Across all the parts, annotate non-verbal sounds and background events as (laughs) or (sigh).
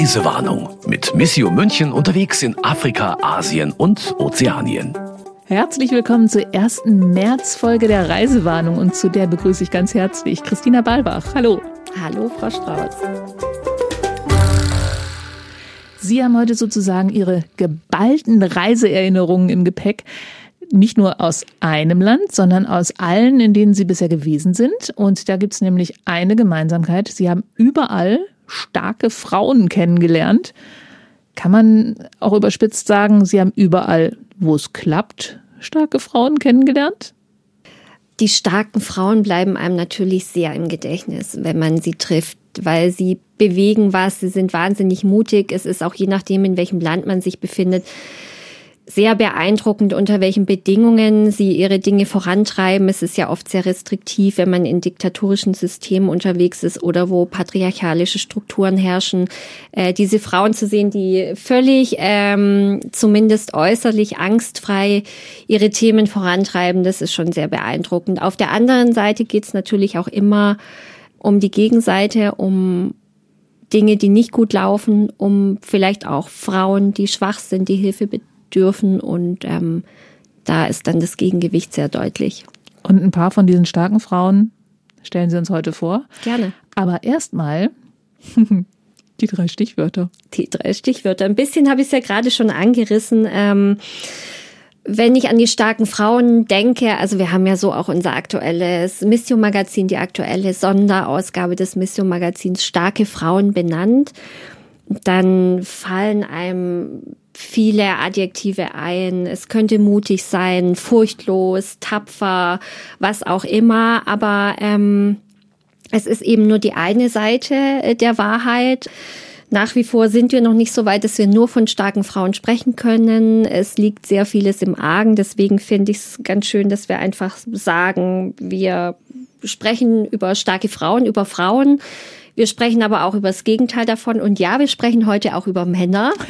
Reisewarnung mit Missio München unterwegs in Afrika, Asien und Ozeanien. Herzlich willkommen zur ersten Märzfolge der Reisewarnung und zu der begrüße ich ganz herzlich Christina Balbach. Hallo. Hallo, Frau Strauß. Sie haben heute sozusagen Ihre geballten Reiseerinnerungen im Gepäck. Nicht nur aus einem Land, sondern aus allen, in denen Sie bisher gewesen sind. Und da gibt es nämlich eine Gemeinsamkeit. Sie haben überall starke Frauen kennengelernt. Kann man auch überspitzt sagen, Sie haben überall, wo es klappt, starke Frauen kennengelernt? Die starken Frauen bleiben einem natürlich sehr im Gedächtnis, wenn man sie trifft, weil sie bewegen was, sie sind wahnsinnig mutig. Es ist auch je nachdem, in welchem Land man sich befindet, sehr beeindruckend, unter welchen Bedingungen sie ihre Dinge vorantreiben. Es ist ja oft sehr restriktiv, wenn man in diktatorischen Systemen unterwegs ist oder wo patriarchalische Strukturen herrschen. Äh, diese Frauen zu sehen, die völlig, ähm, zumindest äußerlich angstfrei ihre Themen vorantreiben, das ist schon sehr beeindruckend. Auf der anderen Seite geht es natürlich auch immer um die Gegenseite, um Dinge, die nicht gut laufen, um vielleicht auch Frauen, die schwach sind, die Hilfe dürfen. Und ähm, da ist dann das Gegengewicht sehr deutlich. Und ein paar von diesen starken Frauen stellen Sie uns heute vor. Gerne. Aber erstmal (laughs) die drei Stichwörter. Die drei Stichwörter. Ein bisschen habe ich es ja gerade schon angerissen. Ähm, wenn ich an die starken Frauen denke, also wir haben ja so auch unser aktuelles Mission-Magazin, die aktuelle Sonderausgabe des Mission-Magazins Starke Frauen benannt, dann fallen einem viele Adjektive ein. Es könnte mutig sein, furchtlos, tapfer, was auch immer. Aber ähm, es ist eben nur die eine Seite äh, der Wahrheit. Nach wie vor sind wir noch nicht so weit, dass wir nur von starken Frauen sprechen können. Es liegt sehr vieles im Argen. Deswegen finde ich es ganz schön, dass wir einfach sagen, wir sprechen über starke Frauen, über Frauen. Wir sprechen aber auch über das Gegenteil davon. Und ja, wir sprechen heute auch über Männer. (laughs)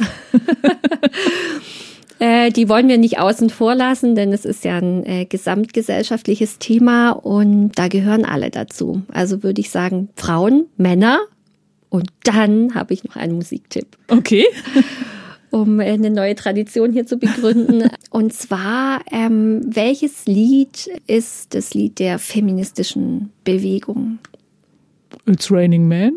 Äh, die wollen wir nicht außen vor lassen, denn es ist ja ein äh, gesamtgesellschaftliches Thema und da gehören alle dazu. Also würde ich sagen, Frauen, Männer und dann habe ich noch einen Musiktipp. Okay. (laughs) um äh, eine neue Tradition hier zu begründen. (laughs) Und zwar, ähm, welches Lied ist das Lied der feministischen Bewegung? It's Raining Man?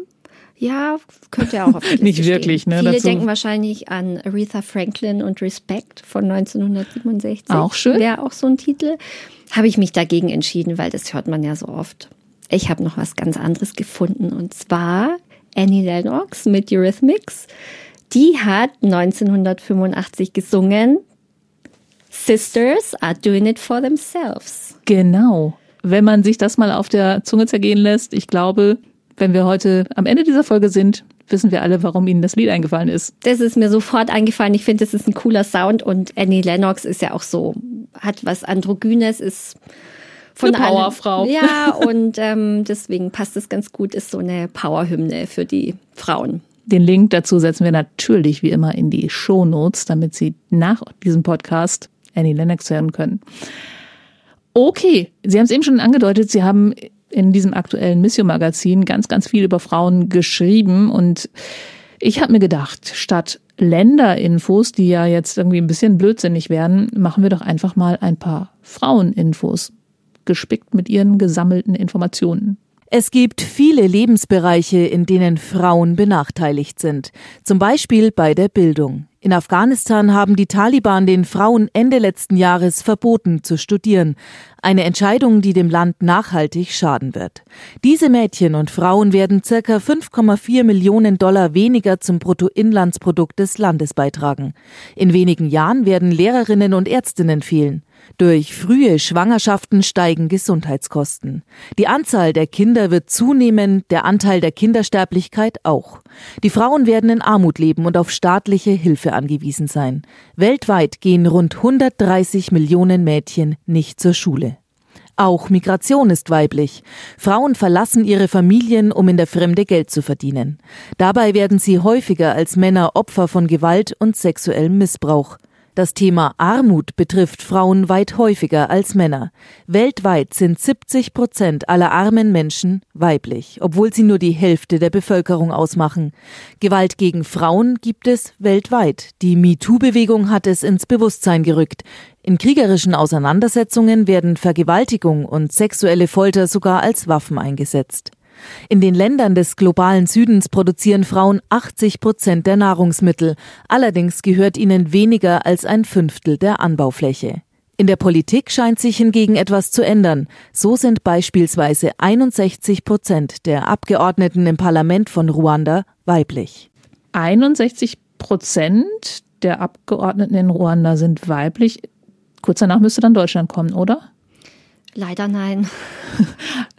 Ja, könnte ja auch auf (laughs) der Liste Nicht wirklich, stehen. ne? Viele Dazu- denken wahrscheinlich an Aretha Franklin und Respect von 1967. Auch schön. Wäre auch so ein Titel. Habe ich mich dagegen entschieden, weil das hört man ja so oft. Ich habe noch was ganz anderes gefunden und zwar Annie Lennox mit Eurythmics. Die hat 1985 gesungen Sisters are doing it for themselves. Genau. Wenn man sich das mal auf der Zunge zergehen lässt, ich glaube, wenn wir heute am Ende dieser Folge sind, wissen wir alle, warum Ihnen das Lied eingefallen ist. Das ist mir sofort eingefallen. Ich finde, das ist ein cooler Sound und Annie Lennox ist ja auch so, hat was Androgynes, ist von Eine allem- Powerfrau. Ja, und ähm, deswegen passt es ganz gut, ist so eine Powerhymne für die Frauen. Den Link dazu setzen wir natürlich wie immer in die Shownotes, damit Sie nach diesem Podcast Annie Lennox hören können. Okay, Sie haben es eben schon angedeutet, Sie haben in diesem aktuellen Mission-Magazin ganz, ganz viel über Frauen geschrieben und ich habe mir gedacht, statt Länderinfos, die ja jetzt irgendwie ein bisschen blödsinnig werden, machen wir doch einfach mal ein paar Fraueninfos, gespickt mit ihren gesammelten Informationen. Es gibt viele Lebensbereiche, in denen Frauen benachteiligt sind, zum Beispiel bei der Bildung. In Afghanistan haben die Taliban den Frauen Ende letzten Jahres verboten zu studieren, eine Entscheidung, die dem Land nachhaltig schaden wird. Diese Mädchen und Frauen werden circa 5,4 Millionen Dollar weniger zum Bruttoinlandsprodukt des Landes beitragen. In wenigen Jahren werden Lehrerinnen und Ärztinnen fehlen. Durch frühe Schwangerschaften steigen Gesundheitskosten. Die Anzahl der Kinder wird zunehmen, der Anteil der Kindersterblichkeit auch. Die Frauen werden in Armut leben und auf staatliche Hilfe angewiesen sein. Weltweit gehen rund 130 Millionen Mädchen nicht zur Schule. Auch Migration ist weiblich. Frauen verlassen ihre Familien, um in der Fremde Geld zu verdienen. Dabei werden sie häufiger als Männer Opfer von Gewalt und sexuellem Missbrauch. Das Thema Armut betrifft Frauen weit häufiger als Männer. Weltweit sind 70 Prozent aller armen Menschen weiblich, obwohl sie nur die Hälfte der Bevölkerung ausmachen. Gewalt gegen Frauen gibt es weltweit. Die MeToo-Bewegung hat es ins Bewusstsein gerückt. In kriegerischen Auseinandersetzungen werden Vergewaltigung und sexuelle Folter sogar als Waffen eingesetzt. In den Ländern des globalen Südens produzieren Frauen 80 Prozent der Nahrungsmittel. Allerdings gehört ihnen weniger als ein Fünftel der Anbaufläche. In der Politik scheint sich hingegen etwas zu ändern. So sind beispielsweise 61 Prozent der Abgeordneten im Parlament von Ruanda weiblich. 61 Prozent der Abgeordneten in Ruanda sind weiblich. Kurz danach müsste dann Deutschland kommen, oder? Leider nein.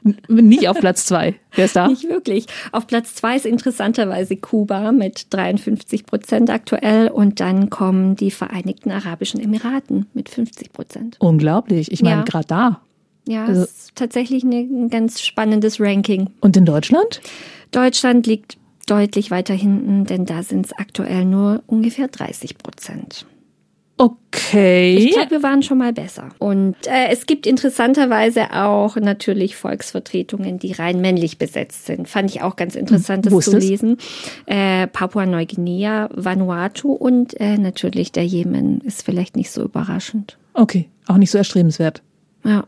(laughs) Nicht auf Platz zwei. Wer ist da? Nicht wirklich. Auf Platz zwei ist interessanterweise Kuba mit 53 Prozent aktuell und dann kommen die Vereinigten Arabischen Emiraten mit 50 Prozent. Unglaublich. Ich meine, Ja. gerade da. Ja, Also- ist tatsächlich ein ganz spannendes Ranking. Und in Deutschland? Deutschland liegt deutlich weiter hinten, denn da sind es aktuell nur ungefähr 30 Prozent. Okay. Ich glaube, wir waren schon mal besser. Und äh, es gibt interessanterweise auch natürlich Volksvertretungen, die rein männlich besetzt sind. Fand ich auch ganz interessant, das ist zu lesen. Äh, Papua-Neuguinea, Vanuatu und äh, natürlich der Jemen ist vielleicht nicht so überraschend. Okay, auch nicht so erstrebenswert. Ja.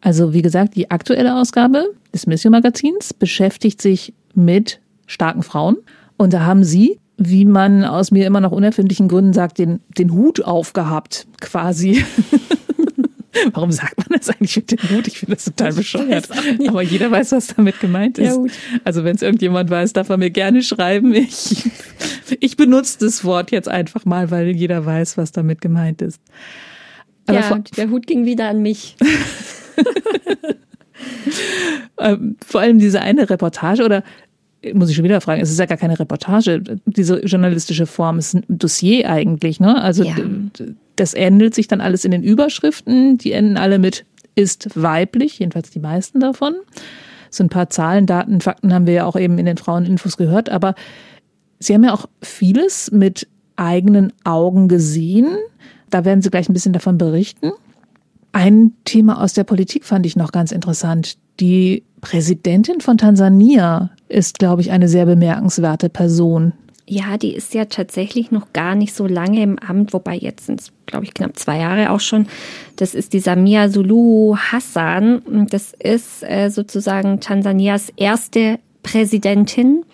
Also wie gesagt, die aktuelle Ausgabe des Mission Magazins beschäftigt sich mit starken Frauen. Und da haben Sie, wie man aus mir immer noch unerfindlichen Gründen sagt, den, den Hut aufgehabt, quasi. (laughs) Warum sagt man das eigentlich mit dem Hut? Ich finde das total bescheuert. Aber jeder weiß, was damit gemeint ist. Hut. Also wenn es irgendjemand weiß, darf er mir gerne schreiben. Ich, ich benutze das Wort jetzt einfach mal, weil jeder weiß, was damit gemeint ist. Aber ja, der Hut ging wieder an mich. (laughs) (laughs) Ähm, vor allem diese eine Reportage oder muss ich schon wieder fragen, es ist ja gar keine Reportage, diese journalistische Form ist ein Dossier eigentlich, ne? Also Ja. das ändelt sich dann alles in den Überschriften, die enden alle mit ist weiblich, jedenfalls die meisten davon. So ein paar Zahlen, Daten, Fakten haben wir ja auch eben in den Fraueninfos gehört, aber Sie haben ja auch vieles mit eigenen Augen gesehen. Da werden Sie gleich ein bisschen davon berichten. Ein Thema aus der Politik fand ich noch ganz interessant. Die Präsidentin von Tansania ist, glaube ich, eine sehr bemerkenswerte Person. Ja, die ist ja tatsächlich noch gar nicht so lange im Amt, wobei jetzt sind es, glaube ich, knapp zwei Jahre auch schon. Das ist die Samia Suluhu Hassan. Das ist äh, sozusagen Tansanias erste Präsidentin.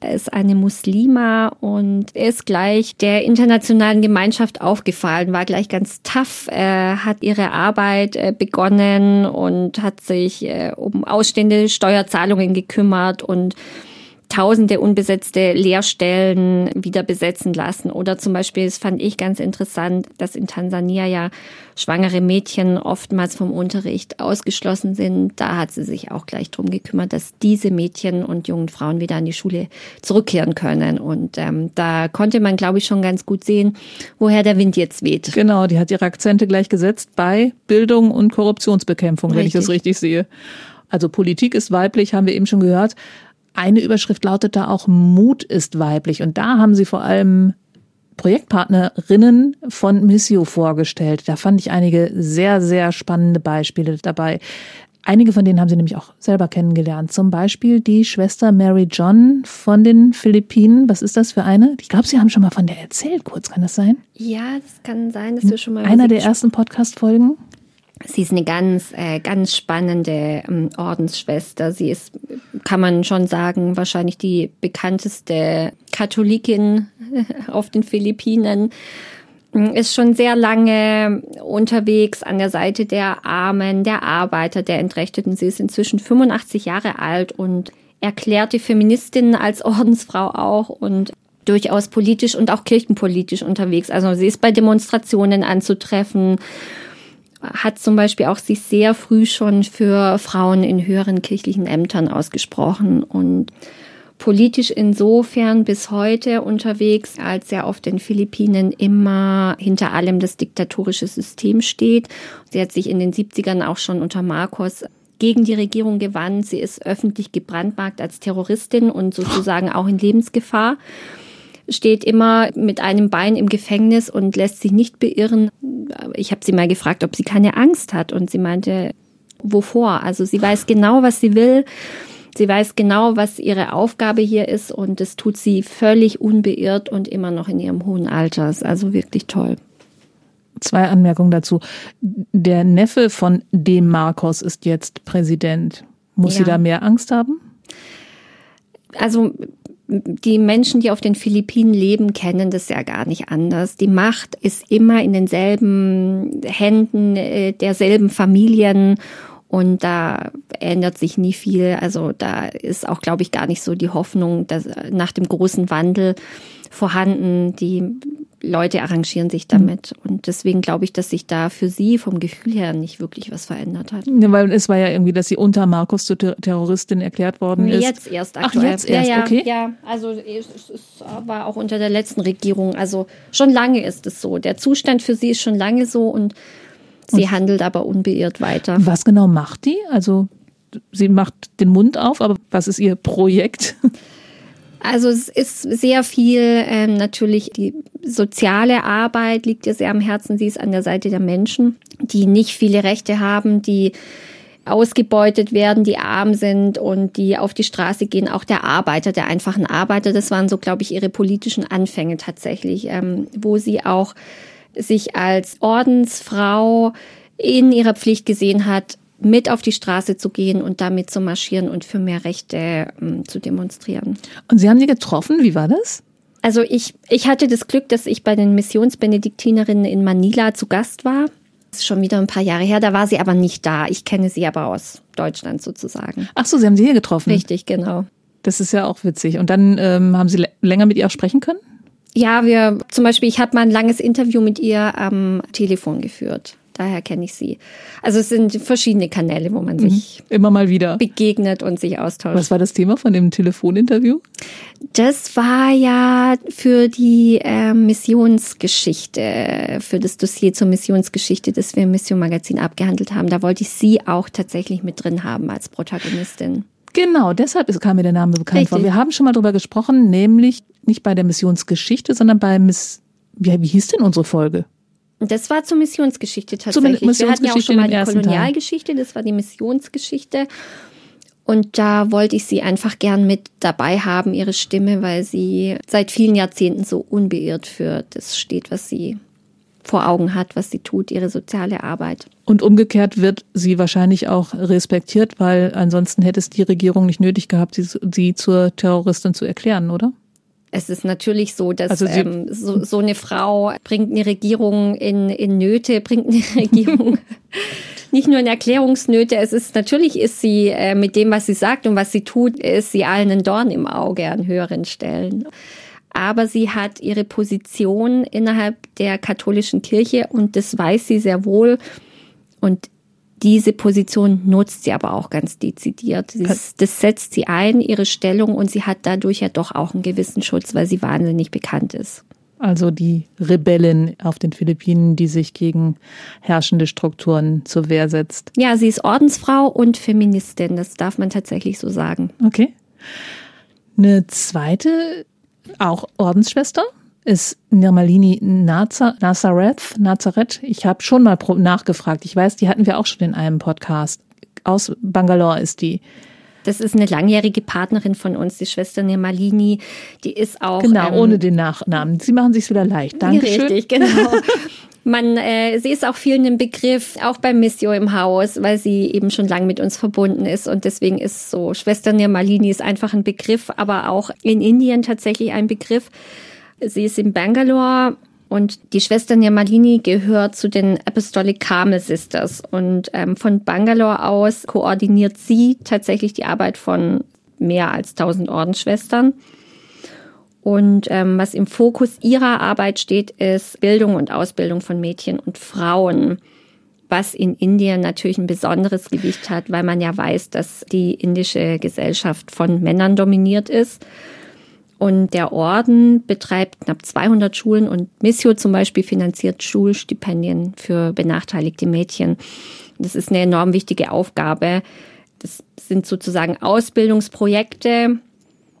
Er ist eine Muslima und er ist gleich der internationalen Gemeinschaft aufgefallen, war gleich ganz tough, äh, hat ihre Arbeit äh, begonnen und hat sich äh, um ausstehende Steuerzahlungen gekümmert und tausende unbesetzte Lehrstellen wieder besetzen lassen. Oder zum Beispiel, das fand ich ganz interessant, dass in Tansania ja schwangere Mädchen oftmals vom Unterricht ausgeschlossen sind. Da hat sie sich auch gleich drum gekümmert, dass diese Mädchen und jungen Frauen wieder an die Schule zurückkehren können. Und ähm, da konnte man, glaube ich, schon ganz gut sehen, woher der Wind jetzt weht. Genau, die hat ihre Akzente gleich gesetzt bei Bildung und Korruptionsbekämpfung, wenn ich das richtig sehe. Also Politik ist weiblich, haben wir eben schon gehört. Eine Überschrift lautet da auch Mut ist weiblich. Und da haben sie vor allem Projektpartnerinnen von Missio vorgestellt. Da fand ich einige sehr, sehr spannende Beispiele dabei. Einige von denen haben sie nämlich auch selber kennengelernt. Zum Beispiel die Schwester Mary John von den Philippinen. Was ist das für eine? Ich glaube, Sie haben schon mal von der erzählt, kurz. Kann das sein? Ja, das kann sein, dass wir schon mal Einer der ersten Podcast-Folgen. Sie ist eine ganz, äh, ganz spannende ähm, Ordensschwester. Sie ist, kann man schon sagen, wahrscheinlich die bekannteste Katholikin auf den Philippinen. Ist schon sehr lange unterwegs an der Seite der Armen, der Arbeiter, der Entrechteten. Sie ist inzwischen 85 Jahre alt und erklärte Feministin als Ordensfrau auch und durchaus politisch und auch kirchenpolitisch unterwegs. Also sie ist bei Demonstrationen anzutreffen, hat zum Beispiel auch sich sehr früh schon für Frauen in höheren kirchlichen Ämtern ausgesprochen und politisch insofern bis heute unterwegs, als er auf den Philippinen immer hinter allem das diktatorische System steht. Sie hat sich in den 70ern auch schon unter Marcos gegen die Regierung gewandt. Sie ist öffentlich gebrandmarkt als Terroristin und sozusagen auch in Lebensgefahr. Steht immer mit einem Bein im Gefängnis und lässt sich nicht beirren. Ich habe sie mal gefragt, ob sie keine Angst hat und sie meinte, wovor? Also sie weiß genau, was sie will. Sie weiß genau, was ihre Aufgabe hier ist und das tut sie völlig unbeirrt und immer noch in ihrem hohen Alter. Ist also wirklich toll. Zwei Anmerkungen dazu. Der Neffe von dem Marcos ist jetzt Präsident. Muss ja. sie da mehr Angst haben? Also die Menschen, die auf den Philippinen leben, kennen das ja gar nicht anders. Die Macht ist immer in denselben Händen äh, derselben Familien und da ändert sich nie viel. Also da ist auch, glaube ich, gar nicht so die Hoffnung dass nach dem großen Wandel vorhanden. Die Leute arrangieren sich damit. Und deswegen glaube ich, dass sich da für sie vom Gefühl her nicht wirklich was verändert hat. Ja, weil es war ja irgendwie, dass sie unter Markus zur Terroristin erklärt worden ist. Jetzt erst aktuell. Ach, jetzt erst, ja, ja, okay. Ja, also es, es war auch unter der letzten Regierung. Also schon lange ist es so. Der Zustand für sie ist schon lange so und sie und handelt aber unbeirrt weiter. Was genau macht die? Also sie macht den Mund auf, aber was ist ihr Projekt? (laughs) Also es ist sehr viel ähm, natürlich die soziale Arbeit liegt ihr sehr am Herzen. Sie ist an der Seite der Menschen, die nicht viele Rechte haben, die ausgebeutet werden, die arm sind und die auf die Straße gehen. Auch der Arbeiter, der einfachen Arbeiter, das waren so, glaube ich, ihre politischen Anfänge tatsächlich, ähm, wo sie auch sich als Ordensfrau in ihrer Pflicht gesehen hat, mit auf die Straße zu gehen und damit zu marschieren und für mehr Rechte ähm, zu demonstrieren. Und Sie haben die getroffen, wie war das? Also ich, ich hatte das Glück, dass ich bei den Missionsbenediktinerinnen in Manila zu Gast war. Das ist schon wieder ein paar Jahre her, da war sie aber nicht da. Ich kenne sie aber aus Deutschland sozusagen. Ach so, Sie haben sie hier getroffen? Richtig, genau. Das ist ja auch witzig. Und dann ähm, haben Sie länger mit ihr auch sprechen können? Ja, wir zum Beispiel, ich habe mal ein langes Interview mit ihr am Telefon geführt. Daher kenne ich sie. Also es sind verschiedene Kanäle, wo man mhm. sich immer mal wieder begegnet und sich austauscht. Was war das Thema von dem Telefoninterview? Das war ja für die äh, Missionsgeschichte, für das Dossier zur Missionsgeschichte, das wir im Mission Magazin abgehandelt haben. Da wollte ich sie auch tatsächlich mit drin haben als Protagonistin. Genau, deshalb kam mir der Name bekannt Richtig. vor. Wir haben schon mal drüber gesprochen, nämlich nicht bei der Missionsgeschichte, sondern bei Miss, wie, wie hieß denn unsere Folge? Das war zur Missionsgeschichte tatsächlich. Missionsgeschichte Wir hatten ja auch schon mal die Kolonialgeschichte, das war die Missionsgeschichte. Und da wollte ich sie einfach gern mit dabei haben, ihre Stimme, weil sie seit vielen Jahrzehnten so unbeirrt für das steht, was sie vor Augen hat, was sie tut, ihre soziale Arbeit. Und umgekehrt wird sie wahrscheinlich auch respektiert, weil ansonsten hätte es die Regierung nicht nötig gehabt, sie, sie zur Terroristin zu erklären, oder? Es ist natürlich so, dass also ähm, so, so eine Frau bringt eine Regierung in, in Nöte, bringt eine (laughs) Regierung nicht nur in Erklärungsnöte. Es ist natürlich ist sie äh, mit dem, was sie sagt und was sie tut, ist sie allen ein Dorn im Auge an höheren Stellen. Aber sie hat ihre Position innerhalb der katholischen Kirche und das weiß sie sehr wohl. Und diese Position nutzt sie aber auch ganz dezidiert. Das, das, setzt sie ein, ihre Stellung, und sie hat dadurch ja doch auch einen gewissen Schutz, weil sie wahnsinnig bekannt ist. Also die Rebellin auf den Philippinen, die sich gegen herrschende Strukturen zur Wehr setzt. Ja, sie ist Ordensfrau und Feministin, das darf man tatsächlich so sagen. Okay. Eine zweite, auch Ordensschwester, ist Nirmalini Nazareth. Nazareth. Ich habe schon mal nachgefragt. Ich weiß, die hatten wir auch schon in einem Podcast. Aus Bangalore ist die. Das ist eine langjährige Partnerin von uns, die Schwester Nirmalini. Die ist auch. Genau, ähm, ohne den Nachnamen. Sie machen sich wieder leicht. (laughs) Dankeschön. Richtig, genau. Man, äh, sie ist auch vielen ein Begriff, auch beim Missio im Haus, weil sie eben schon lange mit uns verbunden ist. Und deswegen ist so Schwester Nirmalini ist einfach ein Begriff, aber auch in Indien tatsächlich ein Begriff. Sie ist in Bangalore und die Schwester Nirmalini gehört zu den Apostolic Carmel Sisters. Und ähm, von Bangalore aus koordiniert sie tatsächlich die Arbeit von mehr als 1000 Ordensschwestern. Und ähm, was im Fokus ihrer Arbeit steht, ist Bildung und Ausbildung von Mädchen und Frauen, was in Indien natürlich ein besonderes Gewicht hat, weil man ja weiß, dass die indische Gesellschaft von Männern dominiert ist. Und der Orden betreibt knapp 200 Schulen und Missio zum Beispiel finanziert Schulstipendien für benachteiligte Mädchen. Das ist eine enorm wichtige Aufgabe. Das sind sozusagen Ausbildungsprojekte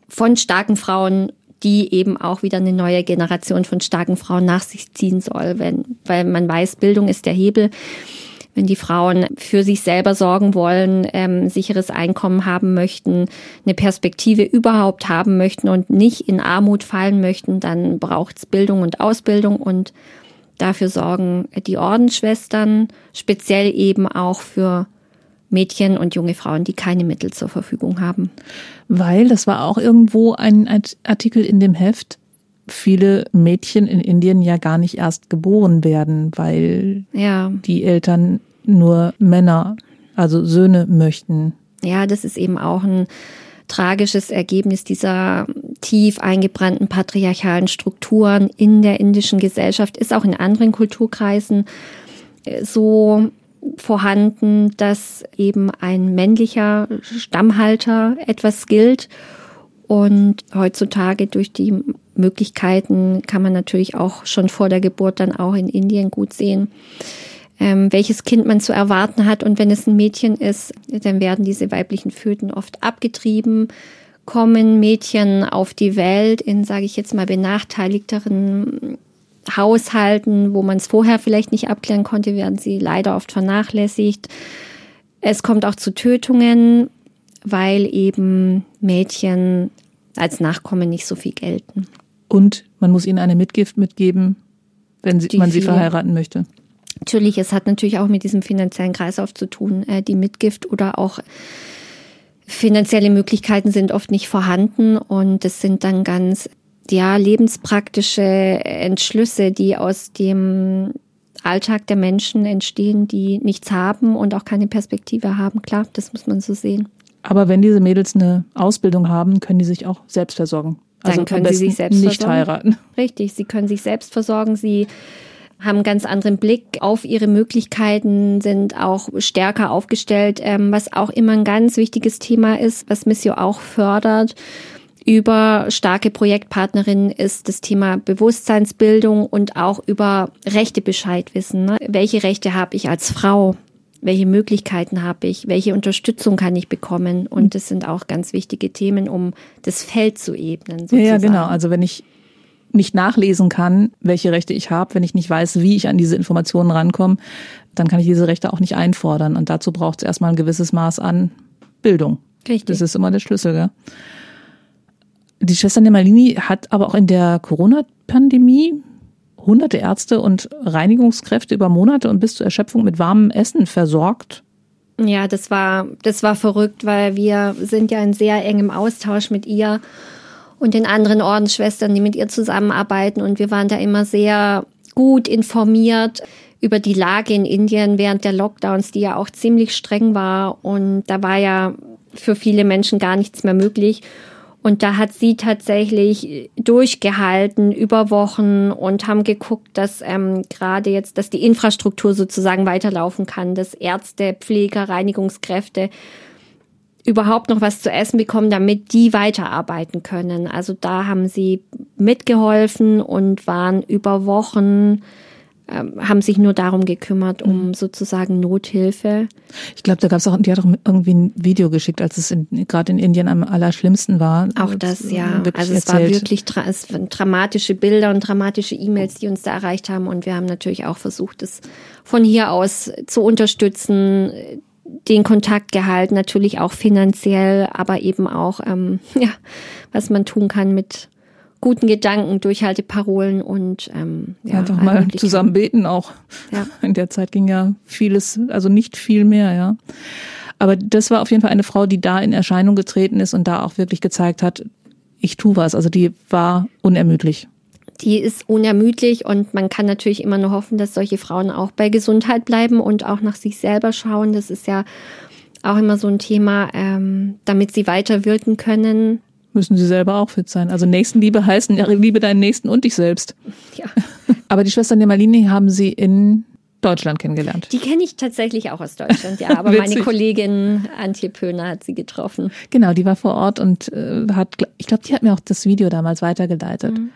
von starken Frauen die eben auch wieder eine neue Generation von starken Frauen nach sich ziehen soll, wenn, weil man weiß, Bildung ist der Hebel. Wenn die Frauen für sich selber sorgen wollen, ähm, sicheres Einkommen haben möchten, eine Perspektive überhaupt haben möchten und nicht in Armut fallen möchten, dann braucht es Bildung und Ausbildung und dafür sorgen die Ordensschwestern, speziell eben auch für Mädchen und junge Frauen, die keine Mittel zur Verfügung haben. Weil, das war auch irgendwo ein Artikel in dem Heft, viele Mädchen in Indien ja gar nicht erst geboren werden, weil ja. die Eltern nur Männer, also Söhne möchten. Ja, das ist eben auch ein tragisches Ergebnis dieser tief eingebrannten patriarchalen Strukturen in der indischen Gesellschaft, ist auch in anderen Kulturkreisen so vorhanden, dass eben ein männlicher Stammhalter etwas gilt. Und heutzutage durch die Möglichkeiten kann man natürlich auch schon vor der Geburt dann auch in Indien gut sehen, ähm, welches Kind man zu erwarten hat. Und wenn es ein Mädchen ist, dann werden diese weiblichen Föten oft abgetrieben, kommen Mädchen auf die Welt in, sage ich jetzt mal, benachteiligteren Haushalten, wo man es vorher vielleicht nicht abklären konnte, werden sie leider oft vernachlässigt. Es kommt auch zu Tötungen, weil eben Mädchen als Nachkommen nicht so viel gelten. Und man muss ihnen eine Mitgift mitgeben, wenn sie, man sie verheiraten möchte. Natürlich, es hat natürlich auch mit diesem finanziellen Kreislauf zu tun. Äh, die Mitgift oder auch finanzielle Möglichkeiten sind oft nicht vorhanden und es sind dann ganz ja, lebenspraktische Entschlüsse, die aus dem Alltag der Menschen entstehen, die nichts haben und auch keine Perspektive haben. Klar, das muss man so sehen. Aber wenn diese Mädels eine Ausbildung haben, können die sich auch selbst versorgen. Also Dann können sie sich selbst nicht versorgen. heiraten. Richtig, sie können sich selbst versorgen. Sie haben einen ganz anderen Blick auf ihre Möglichkeiten, sind auch stärker aufgestellt, ähm, was auch immer ein ganz wichtiges Thema ist, was Missio auch fördert über starke Projektpartnerinnen ist das Thema Bewusstseinsbildung und auch über Rechte Bescheid wissen. Ne? Welche Rechte habe ich als Frau? Welche Möglichkeiten habe ich? Welche Unterstützung kann ich bekommen? Und das sind auch ganz wichtige Themen, um das Feld zu ebnen. Sozusagen. Ja, genau. Also wenn ich nicht nachlesen kann, welche Rechte ich habe, wenn ich nicht weiß, wie ich an diese Informationen rankomme, dann kann ich diese Rechte auch nicht einfordern. Und dazu braucht es erstmal ein gewisses Maß an Bildung. Richtig. Das ist immer der Schlüssel. Gell? Die Schwester Nemalini hat aber auch in der Corona-Pandemie hunderte Ärzte und Reinigungskräfte über Monate und bis zur Erschöpfung mit warmem Essen versorgt. Ja, das war, das war verrückt, weil wir sind ja in sehr engem Austausch mit ihr und den anderen Ordensschwestern, die mit ihr zusammenarbeiten. Und wir waren da immer sehr gut informiert über die Lage in Indien während der Lockdowns, die ja auch ziemlich streng war. Und da war ja für viele Menschen gar nichts mehr möglich. Und da hat sie tatsächlich durchgehalten über Wochen und haben geguckt, dass ähm, gerade jetzt, dass die Infrastruktur sozusagen weiterlaufen kann, dass Ärzte, Pfleger, Reinigungskräfte überhaupt noch was zu essen bekommen, damit die weiterarbeiten können. Also da haben sie mitgeholfen und waren über Wochen haben sich nur darum gekümmert, um mhm. sozusagen Nothilfe. Ich glaube, da gab es auch, die hat auch irgendwie ein Video geschickt, als es gerade in Indien am allerschlimmsten war. Auch das, ja. Also es erzählt. war wirklich es waren dramatische Bilder und dramatische E-Mails, die uns da erreicht haben. Und wir haben natürlich auch versucht, es von hier aus zu unterstützen, den Kontakt gehalten, natürlich auch finanziell, aber eben auch, ähm, (laughs) ja, was man tun kann mit guten Gedanken, Durchhalteparolen und ähm, ja, einfach mal zusammen beten auch. Ja. (laughs) In der Zeit ging ja vieles, also nicht viel mehr, ja. Aber das war auf jeden Fall eine Frau, die da in Erscheinung getreten ist und da auch wirklich gezeigt hat, ich tu was. Also die war unermüdlich. Die ist unermüdlich und man kann natürlich immer nur hoffen, dass solche Frauen auch bei Gesundheit bleiben und auch nach sich selber schauen. Das ist ja auch immer so ein Thema, ähm, damit sie weiter wirken können müssen sie selber auch fit sein. Also Nächstenliebe heißt, liebe deinen Nächsten und dich selbst. Ja. (laughs) Aber die Schwester Nemalini haben sie in Deutschland kennengelernt. Die kenne ich tatsächlich auch aus Deutschland, ja. Aber (laughs) meine Kollegin Antje Pöhner hat sie getroffen. Genau, die war vor Ort und äh, hat, ich glaube, die hat mir auch das Video damals weitergeleitet. Mhm.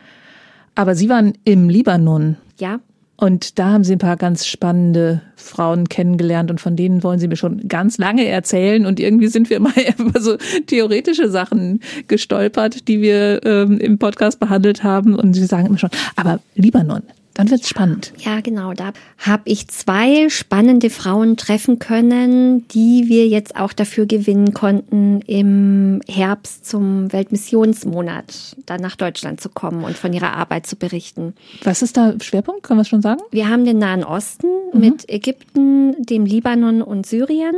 Aber sie waren im Libanon. Ja. Und da haben sie ein paar ganz spannende Frauen kennengelernt und von denen wollen sie mir schon ganz lange erzählen. Und irgendwie sind wir mal (laughs) über so theoretische Sachen gestolpert, die wir ähm, im Podcast behandelt haben. Und sie sagen immer schon, aber Libanon, dann wird's spannend. Ja, genau. Da habe ich zwei spannende Frauen treffen können, die wir jetzt auch dafür gewinnen konnten, im Herbst zum Weltmissionsmonat dann nach Deutschland zu kommen und von ihrer Arbeit zu berichten. Was ist da Schwerpunkt? Können wir es schon sagen? Wir haben den Nahen Osten mhm. mit Ägypten, dem Libanon und Syrien.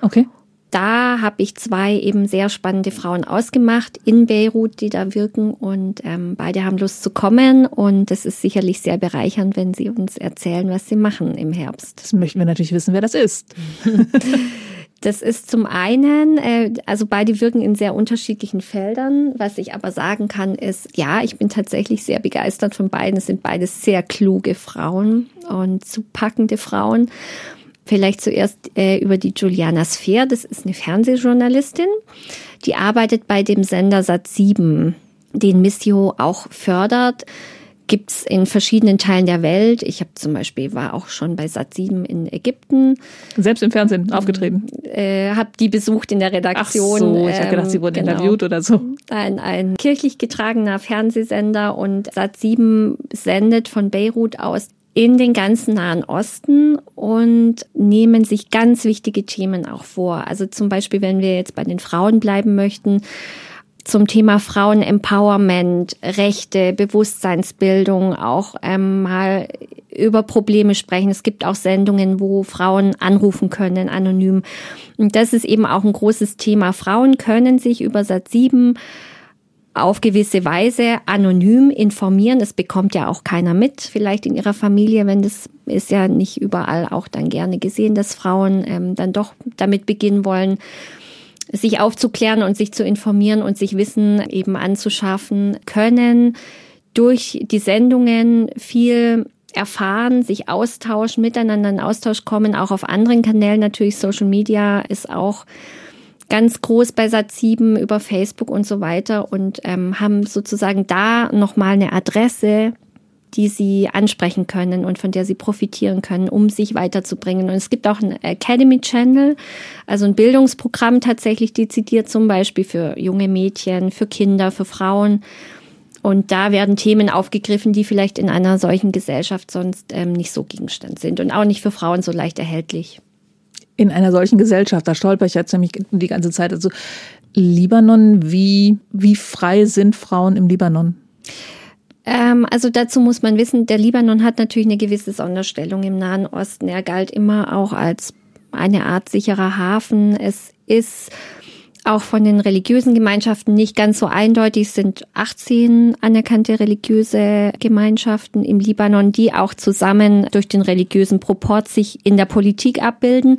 Okay da habe ich zwei eben sehr spannende Frauen ausgemacht in Beirut, die da wirken und ähm, beide haben Lust zu kommen und es ist sicherlich sehr bereichernd, wenn sie uns erzählen, was sie machen im Herbst. Das möchten wir natürlich wissen, wer das ist. (laughs) Das ist zum einen, äh, also beide wirken in sehr unterschiedlichen Feldern. Was ich aber sagen kann, ist, ja, ich bin tatsächlich sehr begeistert von beiden. Es sind beides sehr kluge Frauen und zu packende Frauen. Vielleicht zuerst äh, über die Juliana Sphere. Das ist eine Fernsehjournalistin. Die arbeitet bei dem Sender Sat7, den Missio auch fördert. Gibt's in verschiedenen Teilen der Welt. Ich habe zum Beispiel war auch schon bei Sat7 in Ägypten. Selbst im Fernsehen aufgetreten. Äh, habe die besucht in der Redaktion. Ach so, ich habe gedacht, sie wurden genau. interviewt oder so. Ein, ein kirchlich getragener Fernsehsender und Sat7 sendet von Beirut aus in den ganzen Nahen Osten und nehmen sich ganz wichtige Themen auch vor. Also zum Beispiel, wenn wir jetzt bei den Frauen bleiben möchten, zum Thema Frauenempowerment, Rechte, Bewusstseinsbildung, auch ähm, mal über Probleme sprechen. Es gibt auch Sendungen, wo Frauen anrufen können, anonym. Und das ist eben auch ein großes Thema. Frauen können sich über Sat 7 auf gewisse Weise anonym informieren. Das bekommt ja auch keiner mit, vielleicht in ihrer Familie, wenn das ist ja nicht überall auch dann gerne gesehen, dass Frauen ähm, dann doch damit beginnen wollen, sich aufzuklären und sich zu informieren und sich Wissen eben anzuschaffen können. Durch die Sendungen viel erfahren, sich austauschen, miteinander in Austausch kommen, auch auf anderen Kanälen natürlich. Social Media ist auch ganz groß bei Sat7 über Facebook und so weiter und ähm, haben sozusagen da nochmal eine Adresse, die sie ansprechen können und von der sie profitieren können, um sich weiterzubringen. Und es gibt auch ein Academy Channel, also ein Bildungsprogramm tatsächlich dezidiert zum Beispiel für junge Mädchen, für Kinder, für Frauen. Und da werden Themen aufgegriffen, die vielleicht in einer solchen Gesellschaft sonst ähm, nicht so Gegenstand sind und auch nicht für Frauen so leicht erhältlich in einer solchen Gesellschaft, da stolper ich jetzt nämlich die ganze Zeit. Also Libanon, wie, wie frei sind Frauen im Libanon? Ähm, also dazu muss man wissen, der Libanon hat natürlich eine gewisse Sonderstellung im Nahen Osten. Er galt immer auch als eine Art sicherer Hafen. Es ist auch von den religiösen Gemeinschaften nicht ganz so eindeutig. Sind 18 anerkannte religiöse Gemeinschaften im Libanon, die auch zusammen durch den religiösen Proport sich in der Politik abbilden.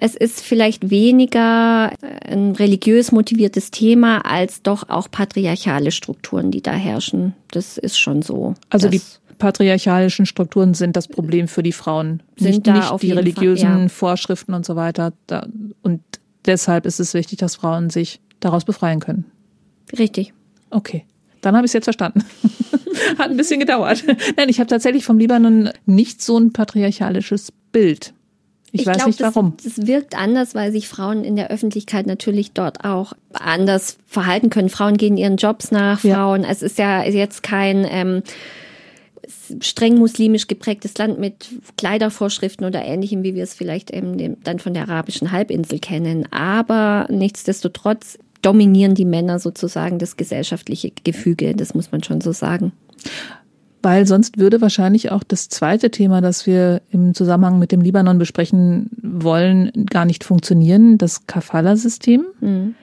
Es ist vielleicht weniger ein religiös motiviertes Thema als doch auch patriarchale Strukturen, die da herrschen. Das ist schon so. Also die patriarchalischen Strukturen sind das Problem für die Frauen, sind nicht, da nicht auf die religiösen Fall, ja. Vorschriften und so weiter. und deshalb ist es wichtig, dass Frauen sich daraus befreien können. Richtig. Okay. Dann habe ich es jetzt verstanden. (laughs) Hat ein bisschen gedauert. Nein, ich habe tatsächlich vom Libanon nicht so ein patriarchalisches Bild. Ich, ich weiß glaub, nicht warum. Das, das wirkt anders, weil sich Frauen in der Öffentlichkeit natürlich dort auch anders verhalten können. Frauen gehen ihren Jobs nach, Frauen. Ja. Es ist ja jetzt kein ähm, streng muslimisch geprägtes Land mit Kleidervorschriften oder ähnlichem, wie wir es vielleicht eben dann von der arabischen Halbinsel kennen. Aber nichtsdestotrotz dominieren die Männer sozusagen das gesellschaftliche Gefüge. Das muss man schon so sagen. Weil sonst würde wahrscheinlich auch das zweite Thema, das wir im Zusammenhang mit dem Libanon besprechen wollen, gar nicht funktionieren, das Kafala-System. Mhm.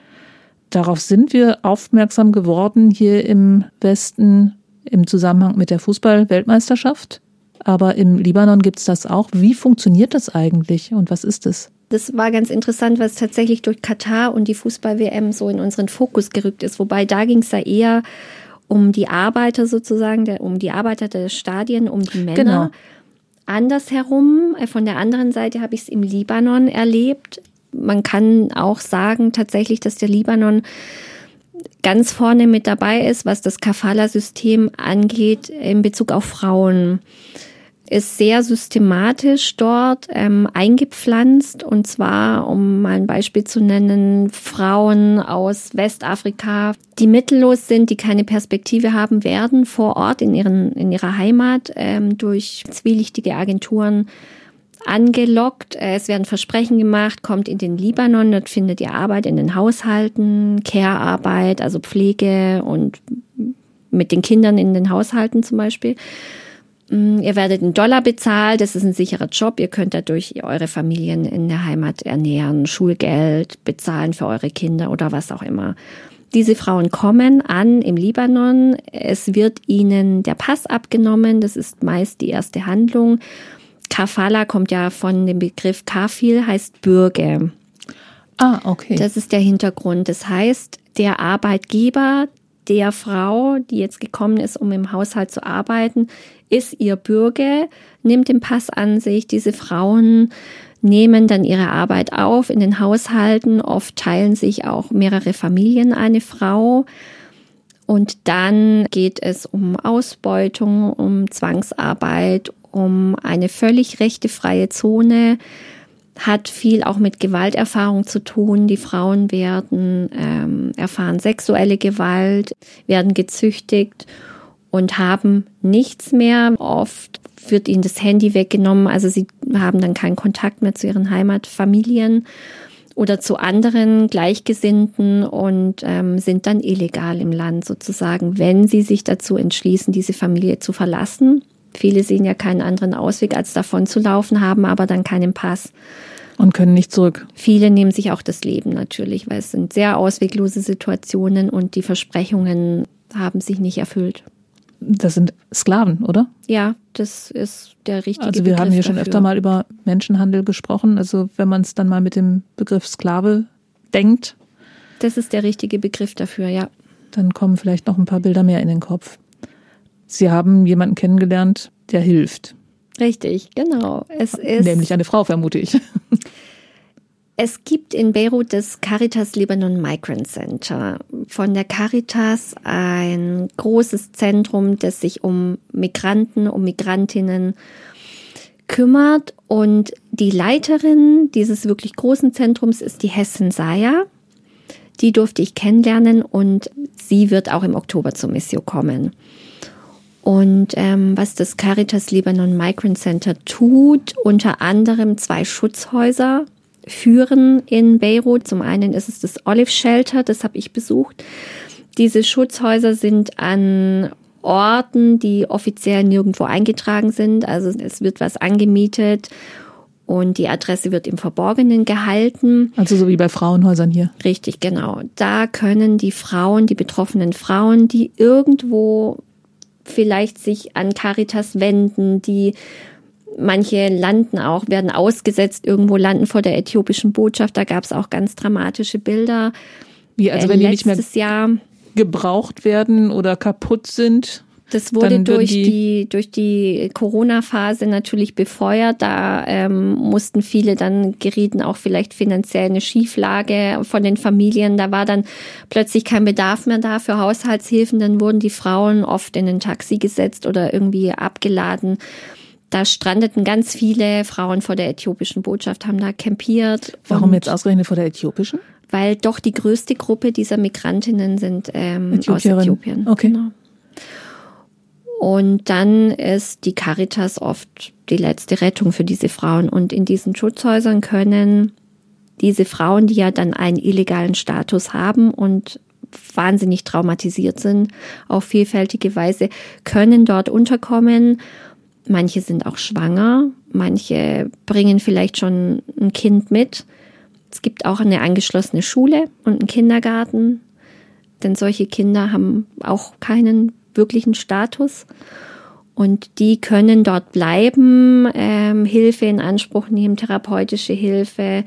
Darauf sind wir aufmerksam geworden hier im Westen im Zusammenhang mit der Fußball-Weltmeisterschaft. Aber im Libanon gibt es das auch. Wie funktioniert das eigentlich und was ist es? Das war ganz interessant, was tatsächlich durch Katar und die Fußball-WM so in unseren Fokus gerückt ist. Wobei da ging es ja eher um die Arbeiter sozusagen, der, um die Arbeiter der Stadien, um die Männer. Genau. Andersherum, äh, von der anderen Seite habe ich es im Libanon erlebt. Man kann auch sagen tatsächlich, dass der Libanon ganz vorne mit dabei ist, was das Kafala-System angeht in Bezug auf Frauen. ist sehr systematisch dort ähm, eingepflanzt. Und zwar, um mal ein Beispiel zu nennen, Frauen aus Westafrika, die mittellos sind, die keine Perspektive haben, werden vor Ort in, ihren, in ihrer Heimat ähm, durch zwielichtige Agenturen angelockt. Es werden Versprechen gemacht, kommt in den Libanon, dort findet ihr Arbeit in den Haushalten, Care-Arbeit, also Pflege und mit den Kindern in den Haushalten zum Beispiel. Mm, ihr werdet in Dollar bezahlt, das ist ein sicherer Job. Ihr könnt dadurch eure Familien in der Heimat ernähren, Schulgeld bezahlen für eure Kinder oder was auch immer. Diese Frauen kommen an im Libanon. Es wird ihnen der Pass abgenommen. Das ist meist die erste Handlung. Kafala kommt ja von dem Begriff Kafil, heißt Bürge. Ah, okay. Das ist der Hintergrund. Das heißt, der Arbeitgeber der Frau, die jetzt gekommen ist, um im Haushalt zu arbeiten, ist ihr Bürger, nimmt den Pass an sich. Diese Frauen nehmen dann ihre Arbeit auf in den Haushalten. Oft teilen sich auch mehrere Familien eine Frau. Und dann geht es um Ausbeutung, um Zwangsarbeit, um eine völlig rechtefreie Zone, hat viel auch mit Gewalterfahrung zu tun. Die Frauen werden ähm, erfahren sexuelle Gewalt, werden gezüchtigt und haben nichts mehr. Oft wird ihnen das Handy weggenommen, also sie haben dann keinen Kontakt mehr zu ihren Heimatfamilien oder zu anderen Gleichgesinnten und ähm, sind dann illegal im Land sozusagen, wenn sie sich dazu entschließen, diese Familie zu verlassen. Viele sehen ja keinen anderen Ausweg, als davon zu laufen, haben aber dann keinen Pass. Und können nicht zurück. Viele nehmen sich auch das Leben natürlich, weil es sind sehr ausweglose Situationen und die Versprechungen haben sich nicht erfüllt. Das sind Sklaven, oder? Ja, das ist der richtige Also wir Begriff haben hier schon dafür. öfter mal über Menschenhandel gesprochen. Also wenn man es dann mal mit dem Begriff Sklave denkt, Das ist der richtige Begriff dafür, ja. dann kommen vielleicht noch ein paar Bilder mehr in den Kopf. Sie haben jemanden kennengelernt, der hilft. Richtig, genau. Es ist, Nämlich eine Frau, vermute ich. (laughs) es gibt in Beirut das Caritas Lebanon Migrant Center. Von der Caritas ein großes Zentrum, das sich um Migranten, um Migrantinnen kümmert. Und die Leiterin dieses wirklich großen Zentrums ist die Hessen Saya. Die durfte ich kennenlernen und sie wird auch im Oktober zur Missio kommen. Und ähm, was das Caritas Lebanon Migrant Center tut, unter anderem zwei Schutzhäuser führen in Beirut. Zum einen ist es das Olive Shelter, das habe ich besucht. Diese Schutzhäuser sind an Orten, die offiziell nirgendwo eingetragen sind. Also es wird was angemietet und die Adresse wird im Verborgenen gehalten. Also so wie bei Frauenhäusern hier. Richtig, genau. Da können die Frauen, die betroffenen Frauen, die irgendwo vielleicht sich an Caritas wenden, die manche landen auch, werden ausgesetzt, irgendwo landen vor der äthiopischen Botschaft. Da gab es auch ganz dramatische Bilder. Wie, also Äh, wenn die nicht mehr Jahr, gebraucht werden oder kaputt sind. Das wurde durch die- die, durch die Corona-Phase natürlich befeuert. Da ähm, mussten viele dann gerieten auch vielleicht finanziell eine Schieflage von den Familien. Da war dann plötzlich kein Bedarf mehr da für Haushaltshilfen. Dann wurden die Frauen oft in ein Taxi gesetzt oder irgendwie abgeladen. Da strandeten ganz viele Frauen vor der äthiopischen Botschaft, haben da campiert. Warum jetzt ausgerechnet vor der äthiopischen? Weil doch die größte Gruppe dieser Migrantinnen sind ähm, aus. Äthiopien. Okay. Genau. Und dann ist die Caritas oft die letzte Rettung für diese Frauen. Und in diesen Schutzhäusern können diese Frauen, die ja dann einen illegalen Status haben und wahnsinnig traumatisiert sind auf vielfältige Weise, können dort unterkommen. Manche sind auch schwanger, manche bringen vielleicht schon ein Kind mit. Es gibt auch eine angeschlossene Schule und einen Kindergarten, denn solche Kinder haben auch keinen wirklichen Status. Und die können dort bleiben, ähm, Hilfe in Anspruch nehmen, therapeutische Hilfe,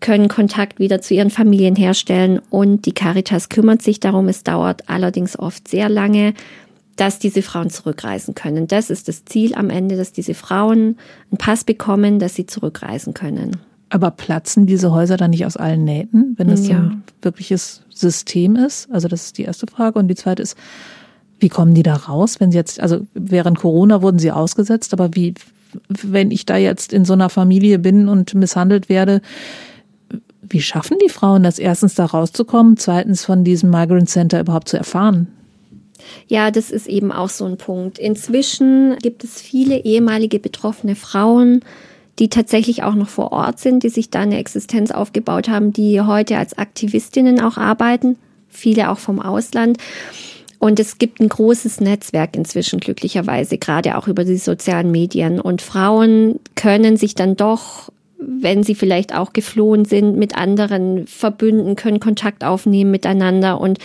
können Kontakt wieder zu ihren Familien herstellen. Und die Caritas kümmert sich darum. Es dauert allerdings oft sehr lange, dass diese Frauen zurückreisen können. Das ist das Ziel am Ende, dass diese Frauen einen Pass bekommen, dass sie zurückreisen können. Aber platzen diese Häuser dann nicht aus allen Nähten, wenn das so Ja. ein wirkliches System ist? Also das ist die erste Frage. Und die zweite ist, Wie kommen die da raus, wenn sie jetzt, also während Corona wurden sie ausgesetzt, aber wie, wenn ich da jetzt in so einer Familie bin und misshandelt werde, wie schaffen die Frauen das erstens da rauszukommen, zweitens von diesem Migrant Center überhaupt zu erfahren? Ja, das ist eben auch so ein Punkt. Inzwischen gibt es viele ehemalige betroffene Frauen, die tatsächlich auch noch vor Ort sind, die sich da eine Existenz aufgebaut haben, die heute als Aktivistinnen auch arbeiten, viele auch vom Ausland. Und es gibt ein großes Netzwerk inzwischen glücklicherweise, gerade auch über die sozialen Medien. Und Frauen können sich dann doch wenn sie vielleicht auch geflohen sind, mit anderen verbünden, können Kontakt aufnehmen miteinander und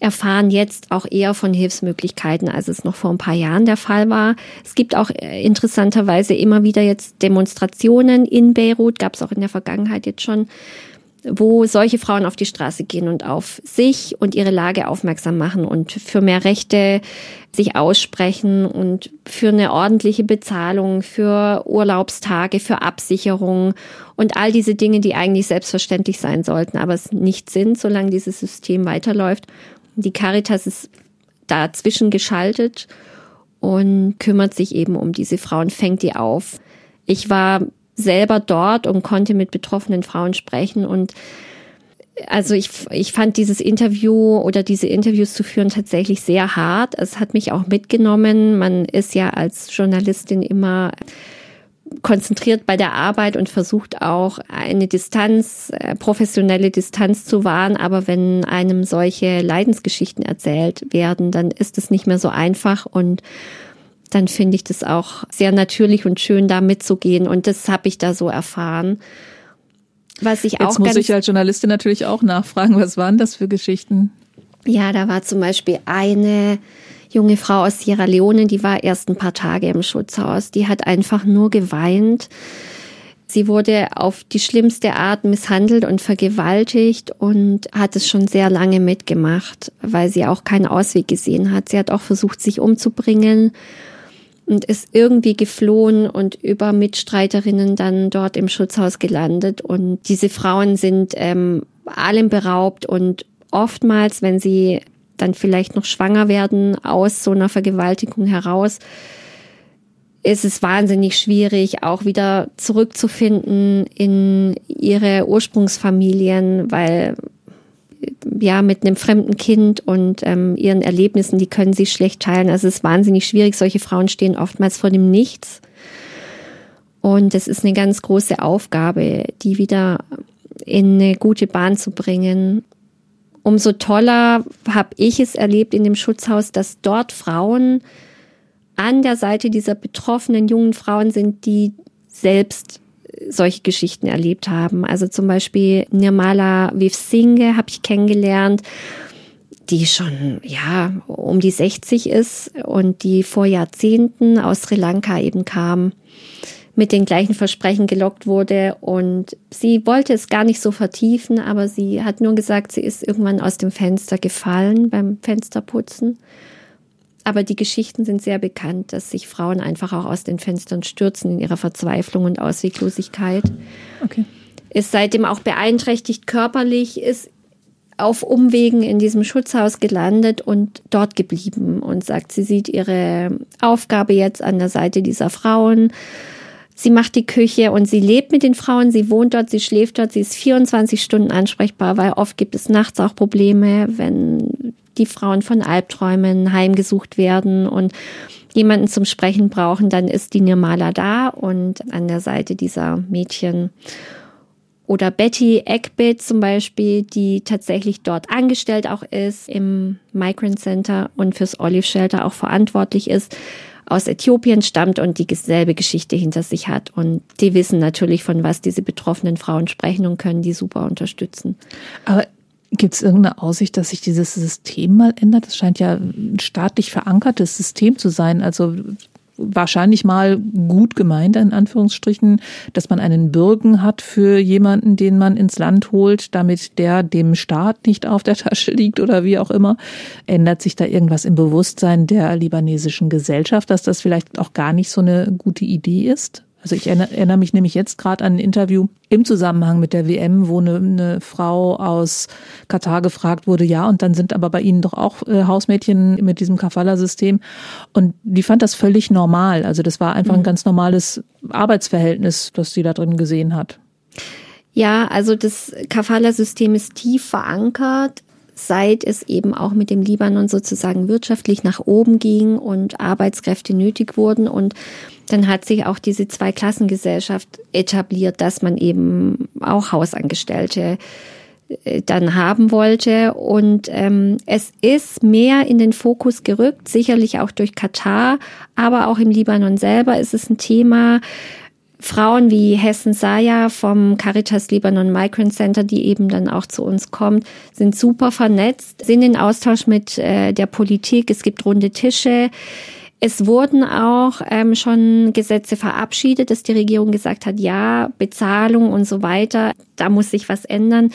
erfahren jetzt auch eher von Hilfsmöglichkeiten, als es noch vor ein paar Jahren der Fall war. Es gibt auch äh, interessanterweise immer wieder jetzt Demonstrationen in Beirut, gab es auch in der Vergangenheit jetzt schon, wo solche Frauen auf die Straße gehen und auf sich und ihre Lage aufmerksam machen und für mehr Rechte sich aussprechen und für eine ordentliche Bezahlung, für Urlaubstage, für Absicherung und all diese Dinge, die eigentlich selbstverständlich sein sollten, aber es nicht sind, solange dieses System weiterläuft. Die Caritas ist dazwischen geschaltet und kümmert sich eben um diese Frauen, fängt die auf. Ich war selber dort und konnte mit betroffenen Frauen sprechen und also ich, ich fand dieses Interview oder diese Interviews zu führen tatsächlich sehr hart. Es hat mich auch mitgenommen. Man ist ja als Journalistin immer konzentriert bei der Arbeit und versucht auch eine Distanz, äh, professionelle Distanz zu wahren. Aber wenn einem solche Leidensgeschichten erzählt werden, dann ist es nicht mehr so einfach und dann finde ich das auch sehr natürlich und schön, da mitzugehen. Und das habe ich da so erfahren. Was ich Jetzt auch muss ich als Journalistin natürlich auch nachfragen, was waren das für Geschichten? Ja, da war zum Beispiel eine junge Frau aus Sierra Leone, die war erst ein paar Tage im Schutzhaus. Die hat einfach nur geweint. Sie wurde auf die schlimmste Art misshandelt und vergewaltigt und hat es schon sehr lange mitgemacht, weil sie auch keinen Ausweg gesehen hat. Sie hat auch versucht, sich umzubringen und ist irgendwie geflohen und über Mitstreiterinnen dann dort im Schutzhaus gelandet. Und diese Frauen sind ähm, allem beraubt und oftmals, wenn sie dann vielleicht noch schwanger werden aus so einer Vergewaltigung heraus, ist es wahnsinnig schwierig, auch wieder zurückzufinden in ihre Ursprungsfamilien, weil ja mit einem fremden Kind und ähm, ihren Erlebnissen, die können sie schlecht teilen. Also es ist wahnsinnig schwierig. Solche Frauen stehen oftmals vor dem Nichts. Und es ist eine ganz große Aufgabe, die wieder in eine gute Bahn zu bringen. Umso toller habe ich es erlebt in dem Schutzhaus, dass dort Frauen an der Seite dieser betroffenen jungen Frauen sind, die selbst solche Geschichten erlebt haben. Also zum Beispiel Nirmala Vivsinghe habe ich kennengelernt, die schon, ja, um die 60 ist und die vor Jahrzehnten aus Sri Lanka eben kam, mit den gleichen Versprechen gelockt wurde und sie wollte es gar nicht so vertiefen, aber sie hat nur gesagt, sie ist irgendwann aus dem Fenster gefallen beim Fensterputzen aber die Geschichten sind sehr bekannt, dass sich Frauen einfach auch aus den Fenstern stürzen in ihrer Verzweiflung und Ausweglosigkeit. Okay. Ist seitdem auch beeinträchtigt körperlich, ist auf Umwegen in diesem Schutzhaus gelandet und dort geblieben und sagt, sie sieht ihre Aufgabe jetzt an der Seite dieser Frauen. Sie macht die Küche und sie lebt mit den Frauen, sie wohnt dort, sie schläft dort, sie ist 24 Stunden ansprechbar, weil oft gibt es nachts auch Probleme, wenn die Frauen von Albträumen heimgesucht werden und jemanden zum Sprechen brauchen, dann ist die Nirmala da und an der Seite dieser Mädchen. Oder Betty Eckbit zum Beispiel, die tatsächlich dort angestellt auch ist im Migrant Center und fürs Olive Shelter auch verantwortlich ist, aus Äthiopien stammt und dieselbe Geschichte hinter sich hat. Und die wissen natürlich, von was diese betroffenen Frauen sprechen und können die super unterstützen. Aber Gibt es irgendeine Aussicht, dass sich dieses System mal ändert? Es scheint ja ein staatlich verankertes System zu sein. Also wahrscheinlich mal gut gemeint, in Anführungsstrichen, dass man einen Bürgen hat für jemanden, den man ins Land holt, damit der dem Staat nicht auf der Tasche liegt oder wie auch immer. Ändert sich da irgendwas im Bewusstsein der libanesischen Gesellschaft, dass das vielleicht auch gar nicht so eine gute Idee ist? Also ich erinnere mich nämlich jetzt gerade an ein Interview im Zusammenhang mit der WM, wo eine, eine, Frau aus Katar gefragt wurde, ja, und dann sind aber bei Ihnen doch auch äh, Hausmädchen mit diesem Kafala-System. Und die fand das völlig normal. Also das war einfach ein mhm. ganz normales Arbeitsverhältnis, das sie da drin gesehen hat. Ja, also das Kafala-System ist tief verankert seit es eben auch mit dem Libanon sozusagen wirtschaftlich nach oben ging und Arbeitskräfte nötig wurden. Und dann hat sich auch diese Zweiklassengesellschaft etabliert, dass man eben auch Hausangestellte äh, dann haben wollte. Und ähm, es ist mehr in den Fokus gerückt, sicherlich auch durch Katar, aber auch im Libanon selber ist es ein Thema, Frauen wie Hessen Saya vom Caritas Libanon Migrant Center, die eben dann auch zu uns kommt, sind super vernetzt, sind in Austausch mit äh, der Politik. Es gibt runde Tische. Es wurden auch ähm, schon Gesetze verabschiedet, dass die Regierung gesagt hat, ja, Bezahlung und so weiter, da muss sich was ändern.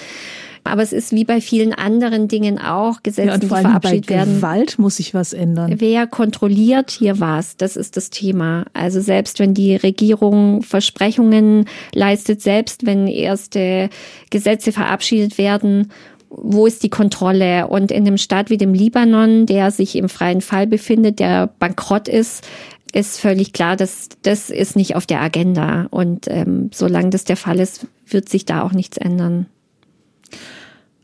Aber es ist wie bei vielen anderen Dingen auch, Gesetze, ja, die verabschiedet bei werden. Gewalt muss sich was ändern. Wer kontrolliert hier was? Das ist das Thema. Also selbst wenn die Regierung Versprechungen leistet, selbst wenn erste Gesetze verabschiedet werden, wo ist die Kontrolle? Und in einem Staat wie dem Libanon, der sich im freien Fall befindet, der bankrott ist, ist völlig klar, dass das ist nicht auf der Agenda. Und ähm, solange das der Fall ist, wird sich da auch nichts ändern.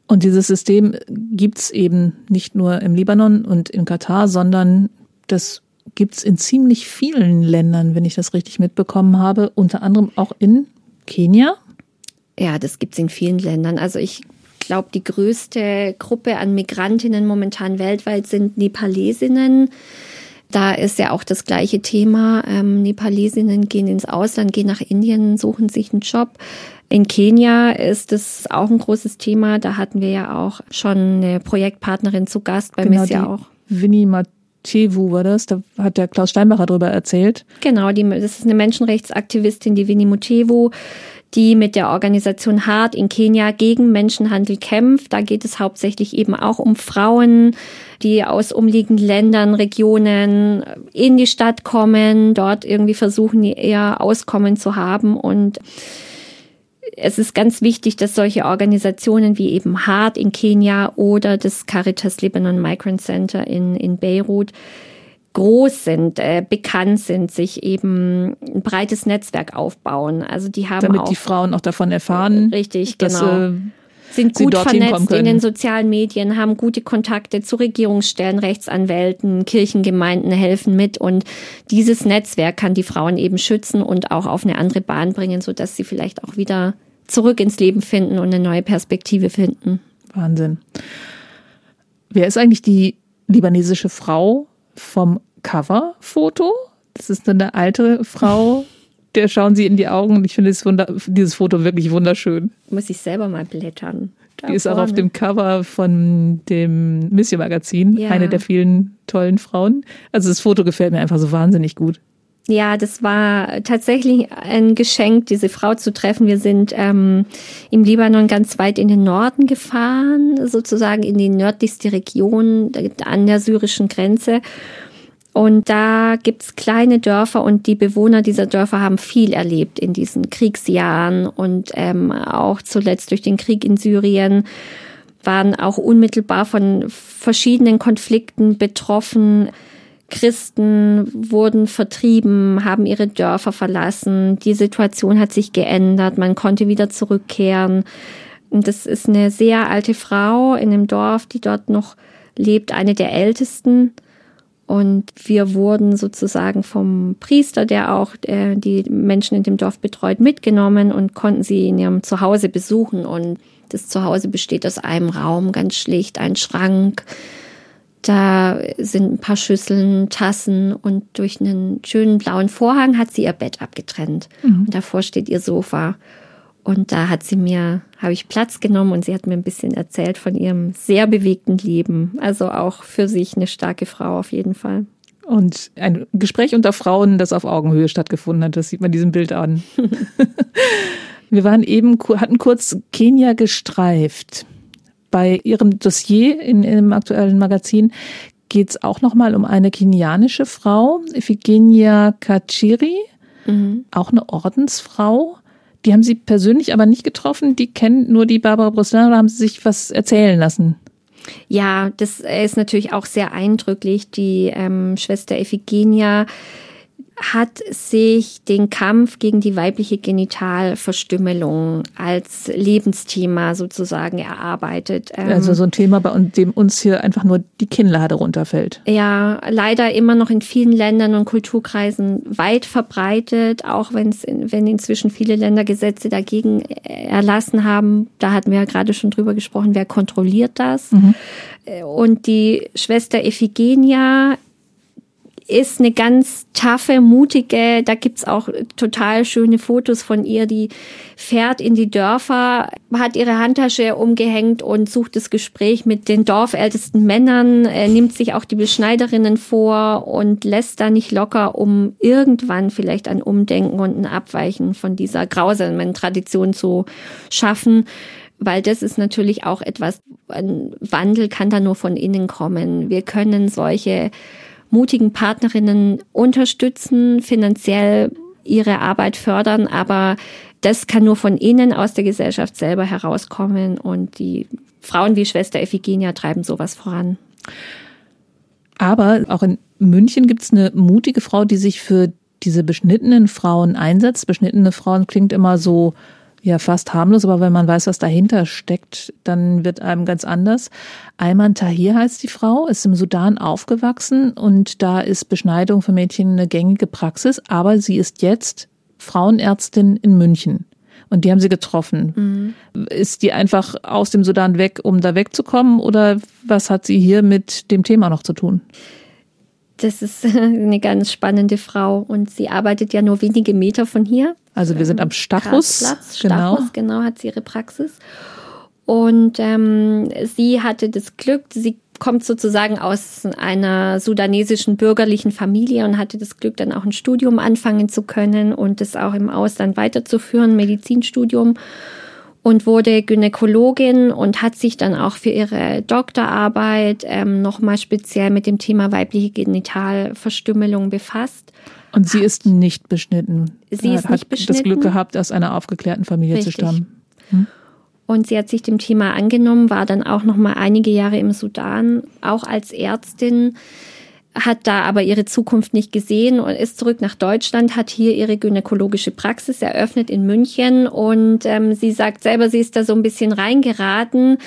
Und dieses System gibt's eben nicht nur im Libanon und in Katar, sondern das gibt's in ziemlich vielen Ländern, wenn ich das richtig mitbekommen habe, unter anderem auch in Kenia. Ja, das gibt's in vielen Ländern. Also ich glaube, die größte Gruppe an Migrantinnen momentan weltweit sind Nepalesinnen. Da ist ja auch das gleiche Thema. Ähm, Nepalesinnen gehen ins Ausland, gehen nach Indien, suchen sich einen Job. In Kenia ist es auch ein großes Thema. Da hatten wir ja auch schon eine Projektpartnerin zu Gast bei genau, Missia auch. Winnie Matevu war das, da hat der Klaus Steinbacher darüber erzählt. Genau, die, das ist eine Menschenrechtsaktivistin, die Winnie Mutevu, die mit der Organisation Hart in Kenia gegen Menschenhandel kämpft. Da geht es hauptsächlich eben auch um Frauen, die aus umliegenden Ländern, Regionen in die Stadt kommen, dort irgendwie versuchen, ihr Auskommen zu haben und es ist ganz wichtig, dass solche Organisationen wie eben HART in Kenia oder das Caritas Lebanon Migrant Center in, in Beirut groß sind, äh, bekannt sind, sich eben ein breites Netzwerk aufbauen. Also die haben damit auch, die Frauen auch davon erfahren, richtig, dass, genau. Äh, sind gut vernetzt in den sozialen Medien, haben gute Kontakte zu Regierungsstellen, Rechtsanwälten, Kirchengemeinden helfen mit und dieses Netzwerk kann die Frauen eben schützen und auch auf eine andere Bahn bringen, so dass sie vielleicht auch wieder zurück ins Leben finden und eine neue Perspektive finden. Wahnsinn. Wer ist eigentlich die libanesische Frau vom Coverfoto? Das ist eine alte Frau, (laughs) der schauen sie in die Augen und ich finde dieses Foto wirklich wunderschön. Muss ich selber mal blättern. Da die ist vorne. auch auf dem Cover von dem Mission Magazin, ja. eine der vielen tollen Frauen. Also das Foto gefällt mir einfach so wahnsinnig gut. Ja, das war tatsächlich ein Geschenk, diese Frau zu treffen. Wir sind ähm, im Libanon ganz weit in den Norden gefahren, sozusagen in die nördlichste Region an der syrischen Grenze. Und da gibt's kleine Dörfer und die Bewohner dieser Dörfer haben viel erlebt in diesen Kriegsjahren und ähm, auch zuletzt durch den Krieg in Syrien waren auch unmittelbar von verschiedenen Konflikten betroffen. Christen wurden vertrieben, haben ihre Dörfer verlassen. Die Situation hat sich geändert. Man konnte wieder zurückkehren. Und das ist eine sehr alte Frau in einem Dorf, die dort noch lebt, eine der ältesten. Und wir wurden sozusagen vom Priester, der auch äh, die Menschen in dem Dorf betreut, mitgenommen und konnten sie in ihrem Zuhause besuchen. Und das Zuhause besteht aus einem Raum, ganz schlicht, ein Schrank, da sind ein paar Schüsseln, Tassen und durch einen schönen blauen Vorhang hat sie ihr Bett abgetrennt. Mhm. Und davor steht ihr Sofa. Und da hat sie mir, habe ich Platz genommen und sie hat mir ein bisschen erzählt von ihrem sehr bewegten Leben. Also auch für sich eine starke Frau auf jeden Fall. Und ein Gespräch unter Frauen, das auf Augenhöhe stattgefunden hat, das sieht man diesem Bild an. (laughs) Wir waren eben, hatten kurz Kenia gestreift bei Ihrem Dossier in, im aktuellen Magazin geht es auch nochmal um eine kenianische Frau, Iphigenia Kachiri. mhm. auch eine Ordensfrau. Die haben Sie persönlich aber nicht getroffen. Die kennen nur die Barbara Brüssel oder haben Sie sich was erzählen lassen? Ja, das ist natürlich auch sehr eindrücklich. Die ähm, Schwester Iphigenia hat sich den Kampf gegen die weibliche Genitalverstümmelung als Lebensthema sozusagen erarbeitet. Ähm, also so ein Thema, bei dem uns hier einfach nur die Kinnlade runterfällt. Ja, leider immer noch in vielen Ländern und Kulturkreisen weit verbreitet, auch wenn es wenn inzwischen viele Länder Gesetze dagegen erlassen haben. Da hatten wir ja gerade schon drüber gesprochen, wer kontrolliert das? Mhm. Und die Schwester Iphigenia ist eine ganz taffe, mutige, da gibt's auch total schöne Fotos von ihr, die fährt in die Dörfer, hat ihre Handtasche umgehängt und sucht das Gespräch mit den dorfältesten Männern, äh, nimmt sich auch die Beschneiderinnen vor und lässt da nicht locker, um irgendwann vielleicht ein Umdenken und ein Abweichen von dieser grausamen Tradition zu schaffen weil das ist natürlich auch etwas, ein Wandel kann da nur von innen kommen. Wir können solche mutigen Partnerinnen unterstützen, finanziell ihre Arbeit fördern, aber das kann nur von innen aus der Gesellschaft selber herauskommen und die Frauen wie Schwester Iphigenia treiben sowas voran. Aber auch in München gibt es eine mutige Frau, die sich für diese beschnittenen Frauen einsetzt. Beschnittene Frauen klingt immer so ja fast harmlos, aber wenn man weiß, was dahinter steckt, dann wird einem ganz anders. Ayman Tahir heißt die Frau, ist im Sudan aufgewachsen und da ist Beschneidung für Mädchen eine gängige Praxis, aber sie ist jetzt Frauenärztin in München. Und die haben sie getroffen. Mhm. Ist die einfach aus dem Sudan weg, um da wegzukommen? Oder was hat sie hier mit dem Thema noch zu tun? Das ist (laughs) eine ganz spannende Frau und sie arbeitet ja nur wenige Meter von hier. Also wir sind am Stachus. Genau. Stachus, genau, hat sie ihre Praxis. Und ähm, sie hatte das Glück, sie kommt sozusagen aus einer sudanesischen bürgerlichen Familie und hatte das Glück, dann auch ein Studium anfangen zu können und es auch im Ausland weiterzuführen, Medizinstudium und wurde Gynäkologin und hat sich dann auch für ihre Doktorarbeit ähm, nochmal speziell mit dem Thema weibliche Genitalverstümmelung befasst. Und sie ist nicht beschnitten. Sie ist hat nicht beschnitten. das Glück gehabt, aus einer aufgeklärten Familie Richtig. zu stammen. Hm? Und sie hat sich dem Thema angenommen, war dann auch noch mal einige Jahre im Sudan, auch als Ärztin hat da aber ihre Zukunft nicht gesehen und ist zurück nach Deutschland, hat hier ihre gynäkologische Praxis eröffnet in München und ähm, sie sagt selber, sie ist da so ein bisschen reingeraten,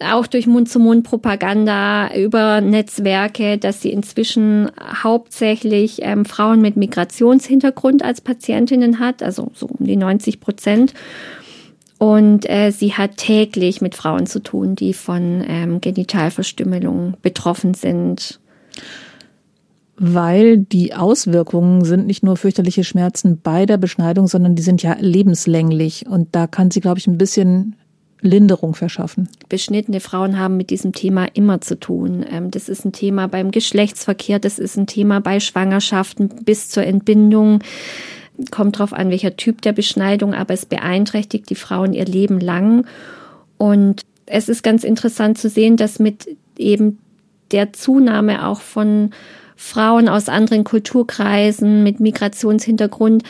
auch durch Mund-zu-Mund-Propaganda über Netzwerke, dass sie inzwischen hauptsächlich ähm, Frauen mit Migrationshintergrund als Patientinnen hat, also so um die 90 Prozent. Und äh, sie hat täglich mit Frauen zu tun, die von ähm, Genitalverstümmelung betroffen sind weil die Auswirkungen sind nicht nur fürchterliche Schmerzen bei der Beschneidung, sondern die sind ja lebenslänglich. Und da kann sie, glaube ich, ein bisschen Linderung verschaffen. Beschnittene Frauen haben mit diesem Thema immer zu tun. Ähm, das ist ein Thema beim Geschlechtsverkehr, das ist ein Thema bei Schwangerschaften bis zur Entbindung. Kommt drauf an, welcher Typ der Beschneidung, aber es beeinträchtigt die Frauen ihr Leben lang. Und es ist ganz interessant zu sehen, dass mit eben der Zunahme auch von Frauen aus anderen Kulturkreisen mit Migrationshintergrund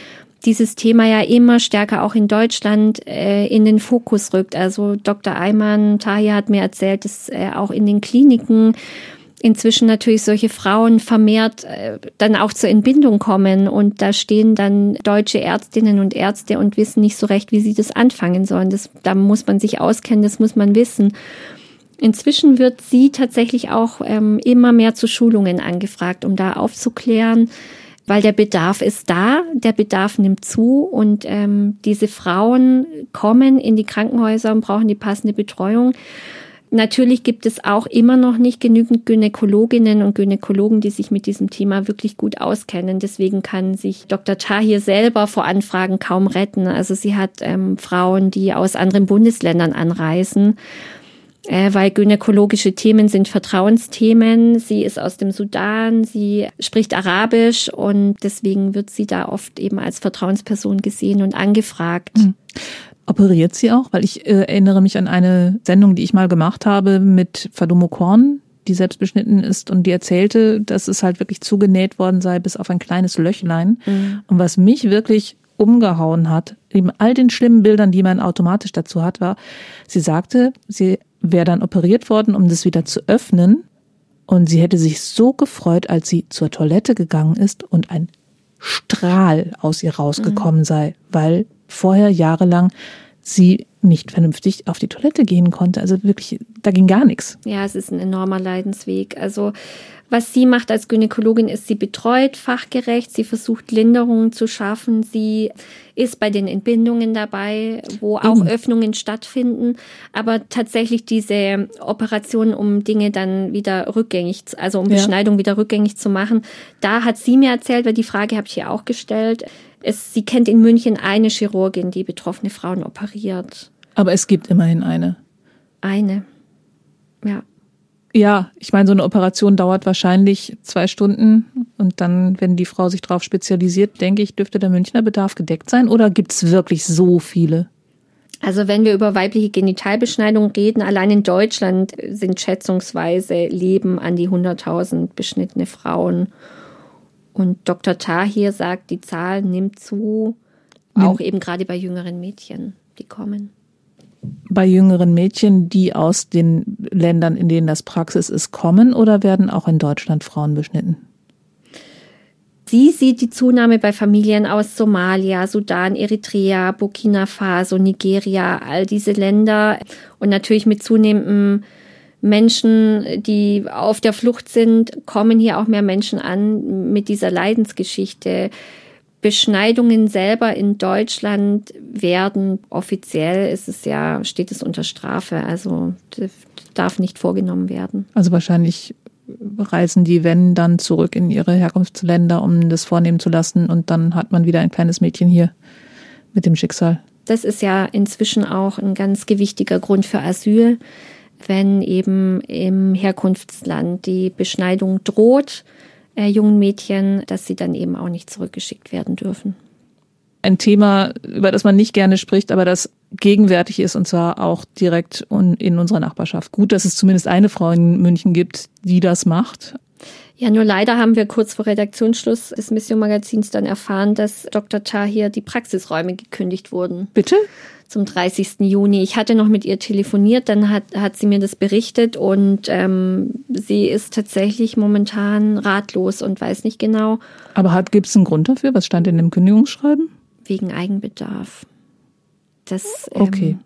dieses Thema ja immer stärker auch in Deutschland äh, in den Fokus rückt. Also Dr. Ayman Tahir hat mir erzählt, dass äh, auch in den Kliniken inzwischen natürlich solche Frauen vermehrt äh, dann auch zur Entbindung kommen und da stehen dann deutsche Ärztinnen und Ärzte und wissen nicht so recht, wie sie das anfangen sollen. Das, da muss man sich auskennen, das muss man wissen. Inzwischen wird sie tatsächlich auch ähm, immer mehr zu Schulungen angefragt, um da aufzuklären, weil der Bedarf ist da, der Bedarf nimmt zu und ähm, diese Frauen kommen in die Krankenhäuser und brauchen die passende Betreuung. Natürlich gibt es auch immer noch nicht genügend Gynäkologinnen und Gynäkologen, die sich mit diesem Thema wirklich gut auskennen. Deswegen kann sich Dr. Tahir selber vor Anfragen kaum retten. Also sie hat ähm, Frauen, die aus anderen Bundesländern anreisen äh, weil gynäkologische Themen sind Vertrauensthemen. Sie ist aus dem Sudan, sie spricht Arabisch und deswegen wird sie da oft eben als Vertrauensperson gesehen und angefragt. Mhm. Operiert sie auch? Weil ich äh, erinnere mich an eine Sendung, die ich mal gemacht habe mit Fadumo Korn, die selbst beschnitten ist und die erzählte, dass es halt wirklich zugenäht worden sei bis auf ein kleines Löchlein. Mhm. Und was mich wirklich umgehauen hat, neben all den schlimmen Bildern, die man automatisch dazu hat, war, sie sagte, sie wäre dann operiert worden, um das wieder zu öffnen. Und sie hätte sich so gefreut, als sie zur Toilette gegangen ist und ein Strahl aus ihr rausgekommen mhm. sei, weil vorher jahrelang sie nicht vernünftig auf die Toilette gehen konnte. Also wirklich, da ging gar nichts. Ja, es ist ein enormer Leidensweg. Also was sie macht als Gynäkologin ist, sie betreut fachgerecht, sie versucht Linderungen zu schaffen, sie ist bei den Entbindungen dabei, wo auch Eben. Öffnungen stattfinden, aber tatsächlich diese Operationen, um Dinge dann wieder rückgängig, also um ja. Beschneidung wieder rückgängig zu machen, da hat sie mir erzählt, weil die Frage habe ich hier auch gestellt, es, sie kennt in München eine Chirurgin, die betroffene Frauen operiert. Aber es gibt immerhin eine. Eine. Ja. Ja, ich meine, so eine Operation dauert wahrscheinlich zwei Stunden und dann, wenn die Frau sich darauf spezialisiert, denke ich, dürfte der Münchner Bedarf gedeckt sein oder gibt es wirklich so viele? Also wenn wir über weibliche Genitalbeschneidung reden, allein in Deutschland sind schätzungsweise leben an die 100.000 beschnittene Frauen. Und Dr. Tahir sagt, die Zahl nimmt zu, auch eben gerade bei jüngeren Mädchen, die kommen bei jüngeren Mädchen, die aus den Ländern, in denen das Praxis ist, kommen oder werden auch in Deutschland Frauen beschnitten? Sie sieht die Zunahme bei Familien aus Somalia, Sudan, Eritrea, Burkina Faso, Nigeria, all diese Länder und natürlich mit zunehmendem Menschen, die auf der Flucht sind, kommen hier auch mehr Menschen an mit dieser Leidensgeschichte. Beschneidungen selber in Deutschland werden offiziell ist es ja, steht es unter Strafe, also darf nicht vorgenommen werden. Also wahrscheinlich reisen die, wenn, dann zurück in ihre Herkunftsländer, um das vornehmen zu lassen und dann hat man wieder ein kleines Mädchen hier mit dem Schicksal. Das ist ja inzwischen auch ein ganz gewichtiger Grund für Asyl, wenn eben im Herkunftsland die Beschneidung droht äh, jungen Mädchen, dass sie dann eben auch nicht zurückgeschickt werden dürfen. Ein Thema, über das man nicht gerne spricht, aber das gegenwärtig ist und zwar auch direkt in unserer Nachbarschaft. Gut, dass es zumindest eine Frau in München gibt, die das macht. Ja, nur leider haben wir kurz vor Redaktionsschluss des Mission Magazins dann erfahren, dass Dr. Tahir die Praxisräume gekündigt wurden. Bitte? Zum 30. Juni. Ich hatte noch mit ihr telefoniert, dann hat, hat sie mir das berichtet und ähm, sie ist tatsächlich momentan ratlos und weiß nicht genau. Aber gibt es einen Grund dafür? Was stand in dem Kündigungsschreiben? Wegen Eigenbedarf. Das ähm, okay.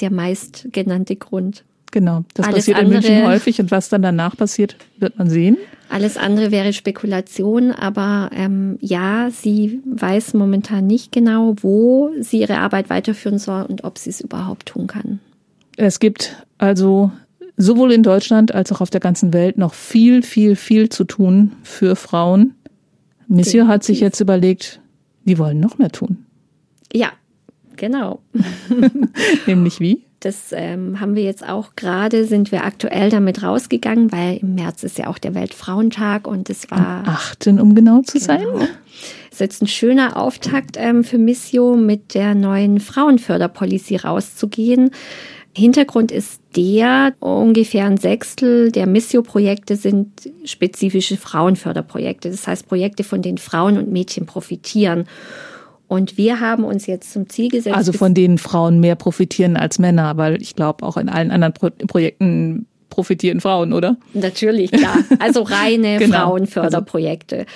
der meist genannte Grund. Genau, das Alles passiert in München häufig und was dann danach passiert, wird man sehen. Alles andere wäre Spekulation, aber ähm, ja, sie weiß momentan nicht genau, wo sie ihre Arbeit weiterführen soll und ob sie es überhaupt tun kann. Es gibt also sowohl in Deutschland als auch auf der ganzen Welt noch viel, viel, viel zu tun für Frauen. Monsieur hat sich jetzt überlegt, die wollen noch mehr tun. Ja, genau. (laughs) Nämlich wie? Das ähm, haben wir jetzt auch gerade, sind wir aktuell damit rausgegangen, weil im März ist ja auch der Weltfrauentag und es war. Am 8. um genau zu genau. sein. Es ist jetzt ein schöner Auftakt ähm, für Missio mit der neuen Frauenförderpolicy rauszugehen. Hintergrund ist der, ungefähr ein Sechstel der Missio-Projekte sind spezifische Frauenförderprojekte. Das heißt Projekte, von denen Frauen und Mädchen profitieren. Und wir haben uns jetzt zum Ziel gesetzt. Also von denen Frauen mehr profitieren als Männer, weil ich glaube, auch in allen anderen Pro Projekten profitieren Frauen, oder? Natürlich, klar. (laughs) Also reine genau. Frauenförderprojekte.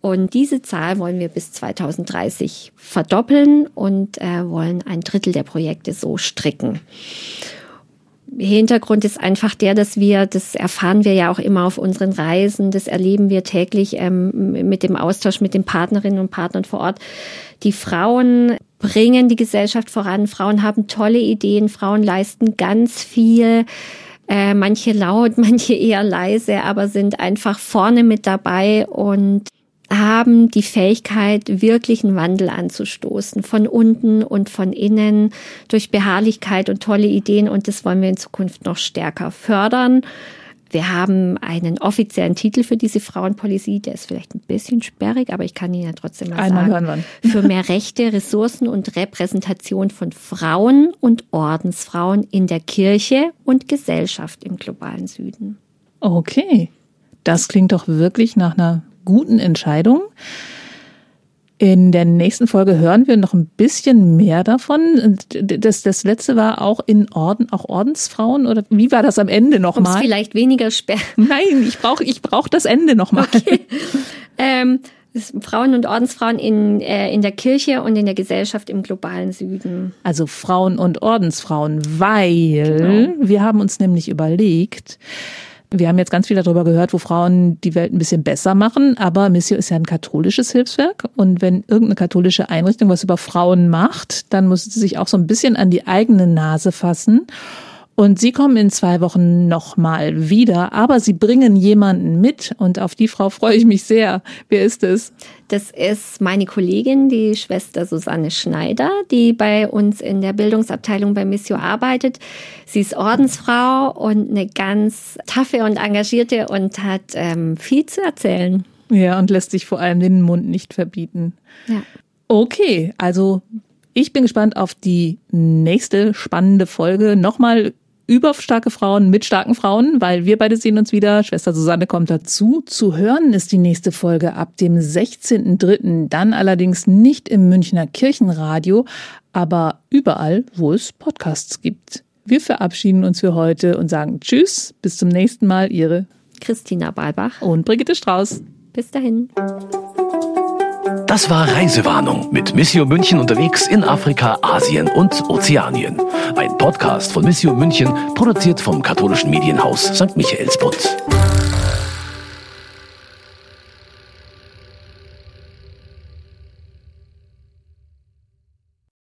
Und diese Zahl wollen wir bis 2030 verdoppeln und äh, wollen ein Drittel der Projekte so stricken. Hintergrund ist einfach der, dass wir, das erfahren wir ja auch immer auf unseren Reisen, das erleben wir täglich ähm, mit dem Austausch mit den Partnerinnen und Partnern vor Ort. Die Frauen bringen die Gesellschaft voran, Frauen haben tolle Ideen, Frauen leisten ganz viel. Äh, manche laut, (laughs) manche eher leise, aber sind einfach vorne mit dabei und haben die Fähigkeit, wirklich einen Wandel anzustoßen, von unten und von innen, durch Beharrlichkeit und tolle Ideen. Und das wollen wir in Zukunft noch stärker fördern. Wir haben einen offiziellen Titel für diese Frauenpolicy, der ist vielleicht ein bisschen sperrig, aber ich kann Ihnen ja trotzdem mal Einmal sagen. Hören wir. (laughs) Für mehr Rechte, Ressourcen und Repräsentation von Frauen und Ordensfrauen in der Kirche und Gesellschaft im globalen Süden. Okay, das klingt doch wirklich nach einer guten Entscheidung. In der nächsten Folge hören wir noch ein bisschen mehr davon. Das, das letzte war auch in Orden, auch Ordensfrauen oder wie war das am Ende nochmal? vielleicht weniger sperr. (laughs) Nein, ich brauche ich brauch das Ende nochmal. Okay. Ähm, Frauen und Ordensfrauen in, äh, in der Kirche und in der Gesellschaft im globalen Süden. Also Frauen und Ordensfrauen, weil genau. wir haben uns nämlich überlegt, wir haben jetzt ganz viel darüber gehört, wo Frauen die Welt ein bisschen besser machen, aber Missio ist ja ein katholisches Hilfswerk und wenn irgendeine katholische Einrichtung was über Frauen macht, dann muss sie sich auch so ein bisschen an die eigene Nase fassen. Und sie kommen in zwei Wochen nochmal wieder, aber sie bringen jemanden mit und auf die Frau freue ich mich sehr. Wer ist es? Das ist meine Kollegin, die Schwester Susanne Schneider, die bei uns in der Bildungsabteilung bei Missio arbeitet. Sie ist Ordensfrau und eine ganz taffe und engagierte und hat ähm, viel zu erzählen. Ja, und lässt sich vor allem den Mund nicht verbieten. Ja. Okay, also ich bin gespannt auf die nächste spannende Folge. Nochmal über starke Frauen mit starken Frauen, weil wir beide sehen uns wieder. Schwester Susanne kommt dazu. Zu hören ist die nächste Folge ab dem 16.03. Dann allerdings nicht im Münchner Kirchenradio, aber überall, wo es Podcasts gibt. Wir verabschieden uns für heute und sagen Tschüss, bis zum nächsten Mal. Ihre Christina Balbach und Brigitte Strauß. Bis dahin. Das war Reisewarnung mit Missio München unterwegs in Afrika, Asien und Ozeanien. Ein Podcast von Missio München, produziert vom katholischen Medienhaus St. Michaelsbund.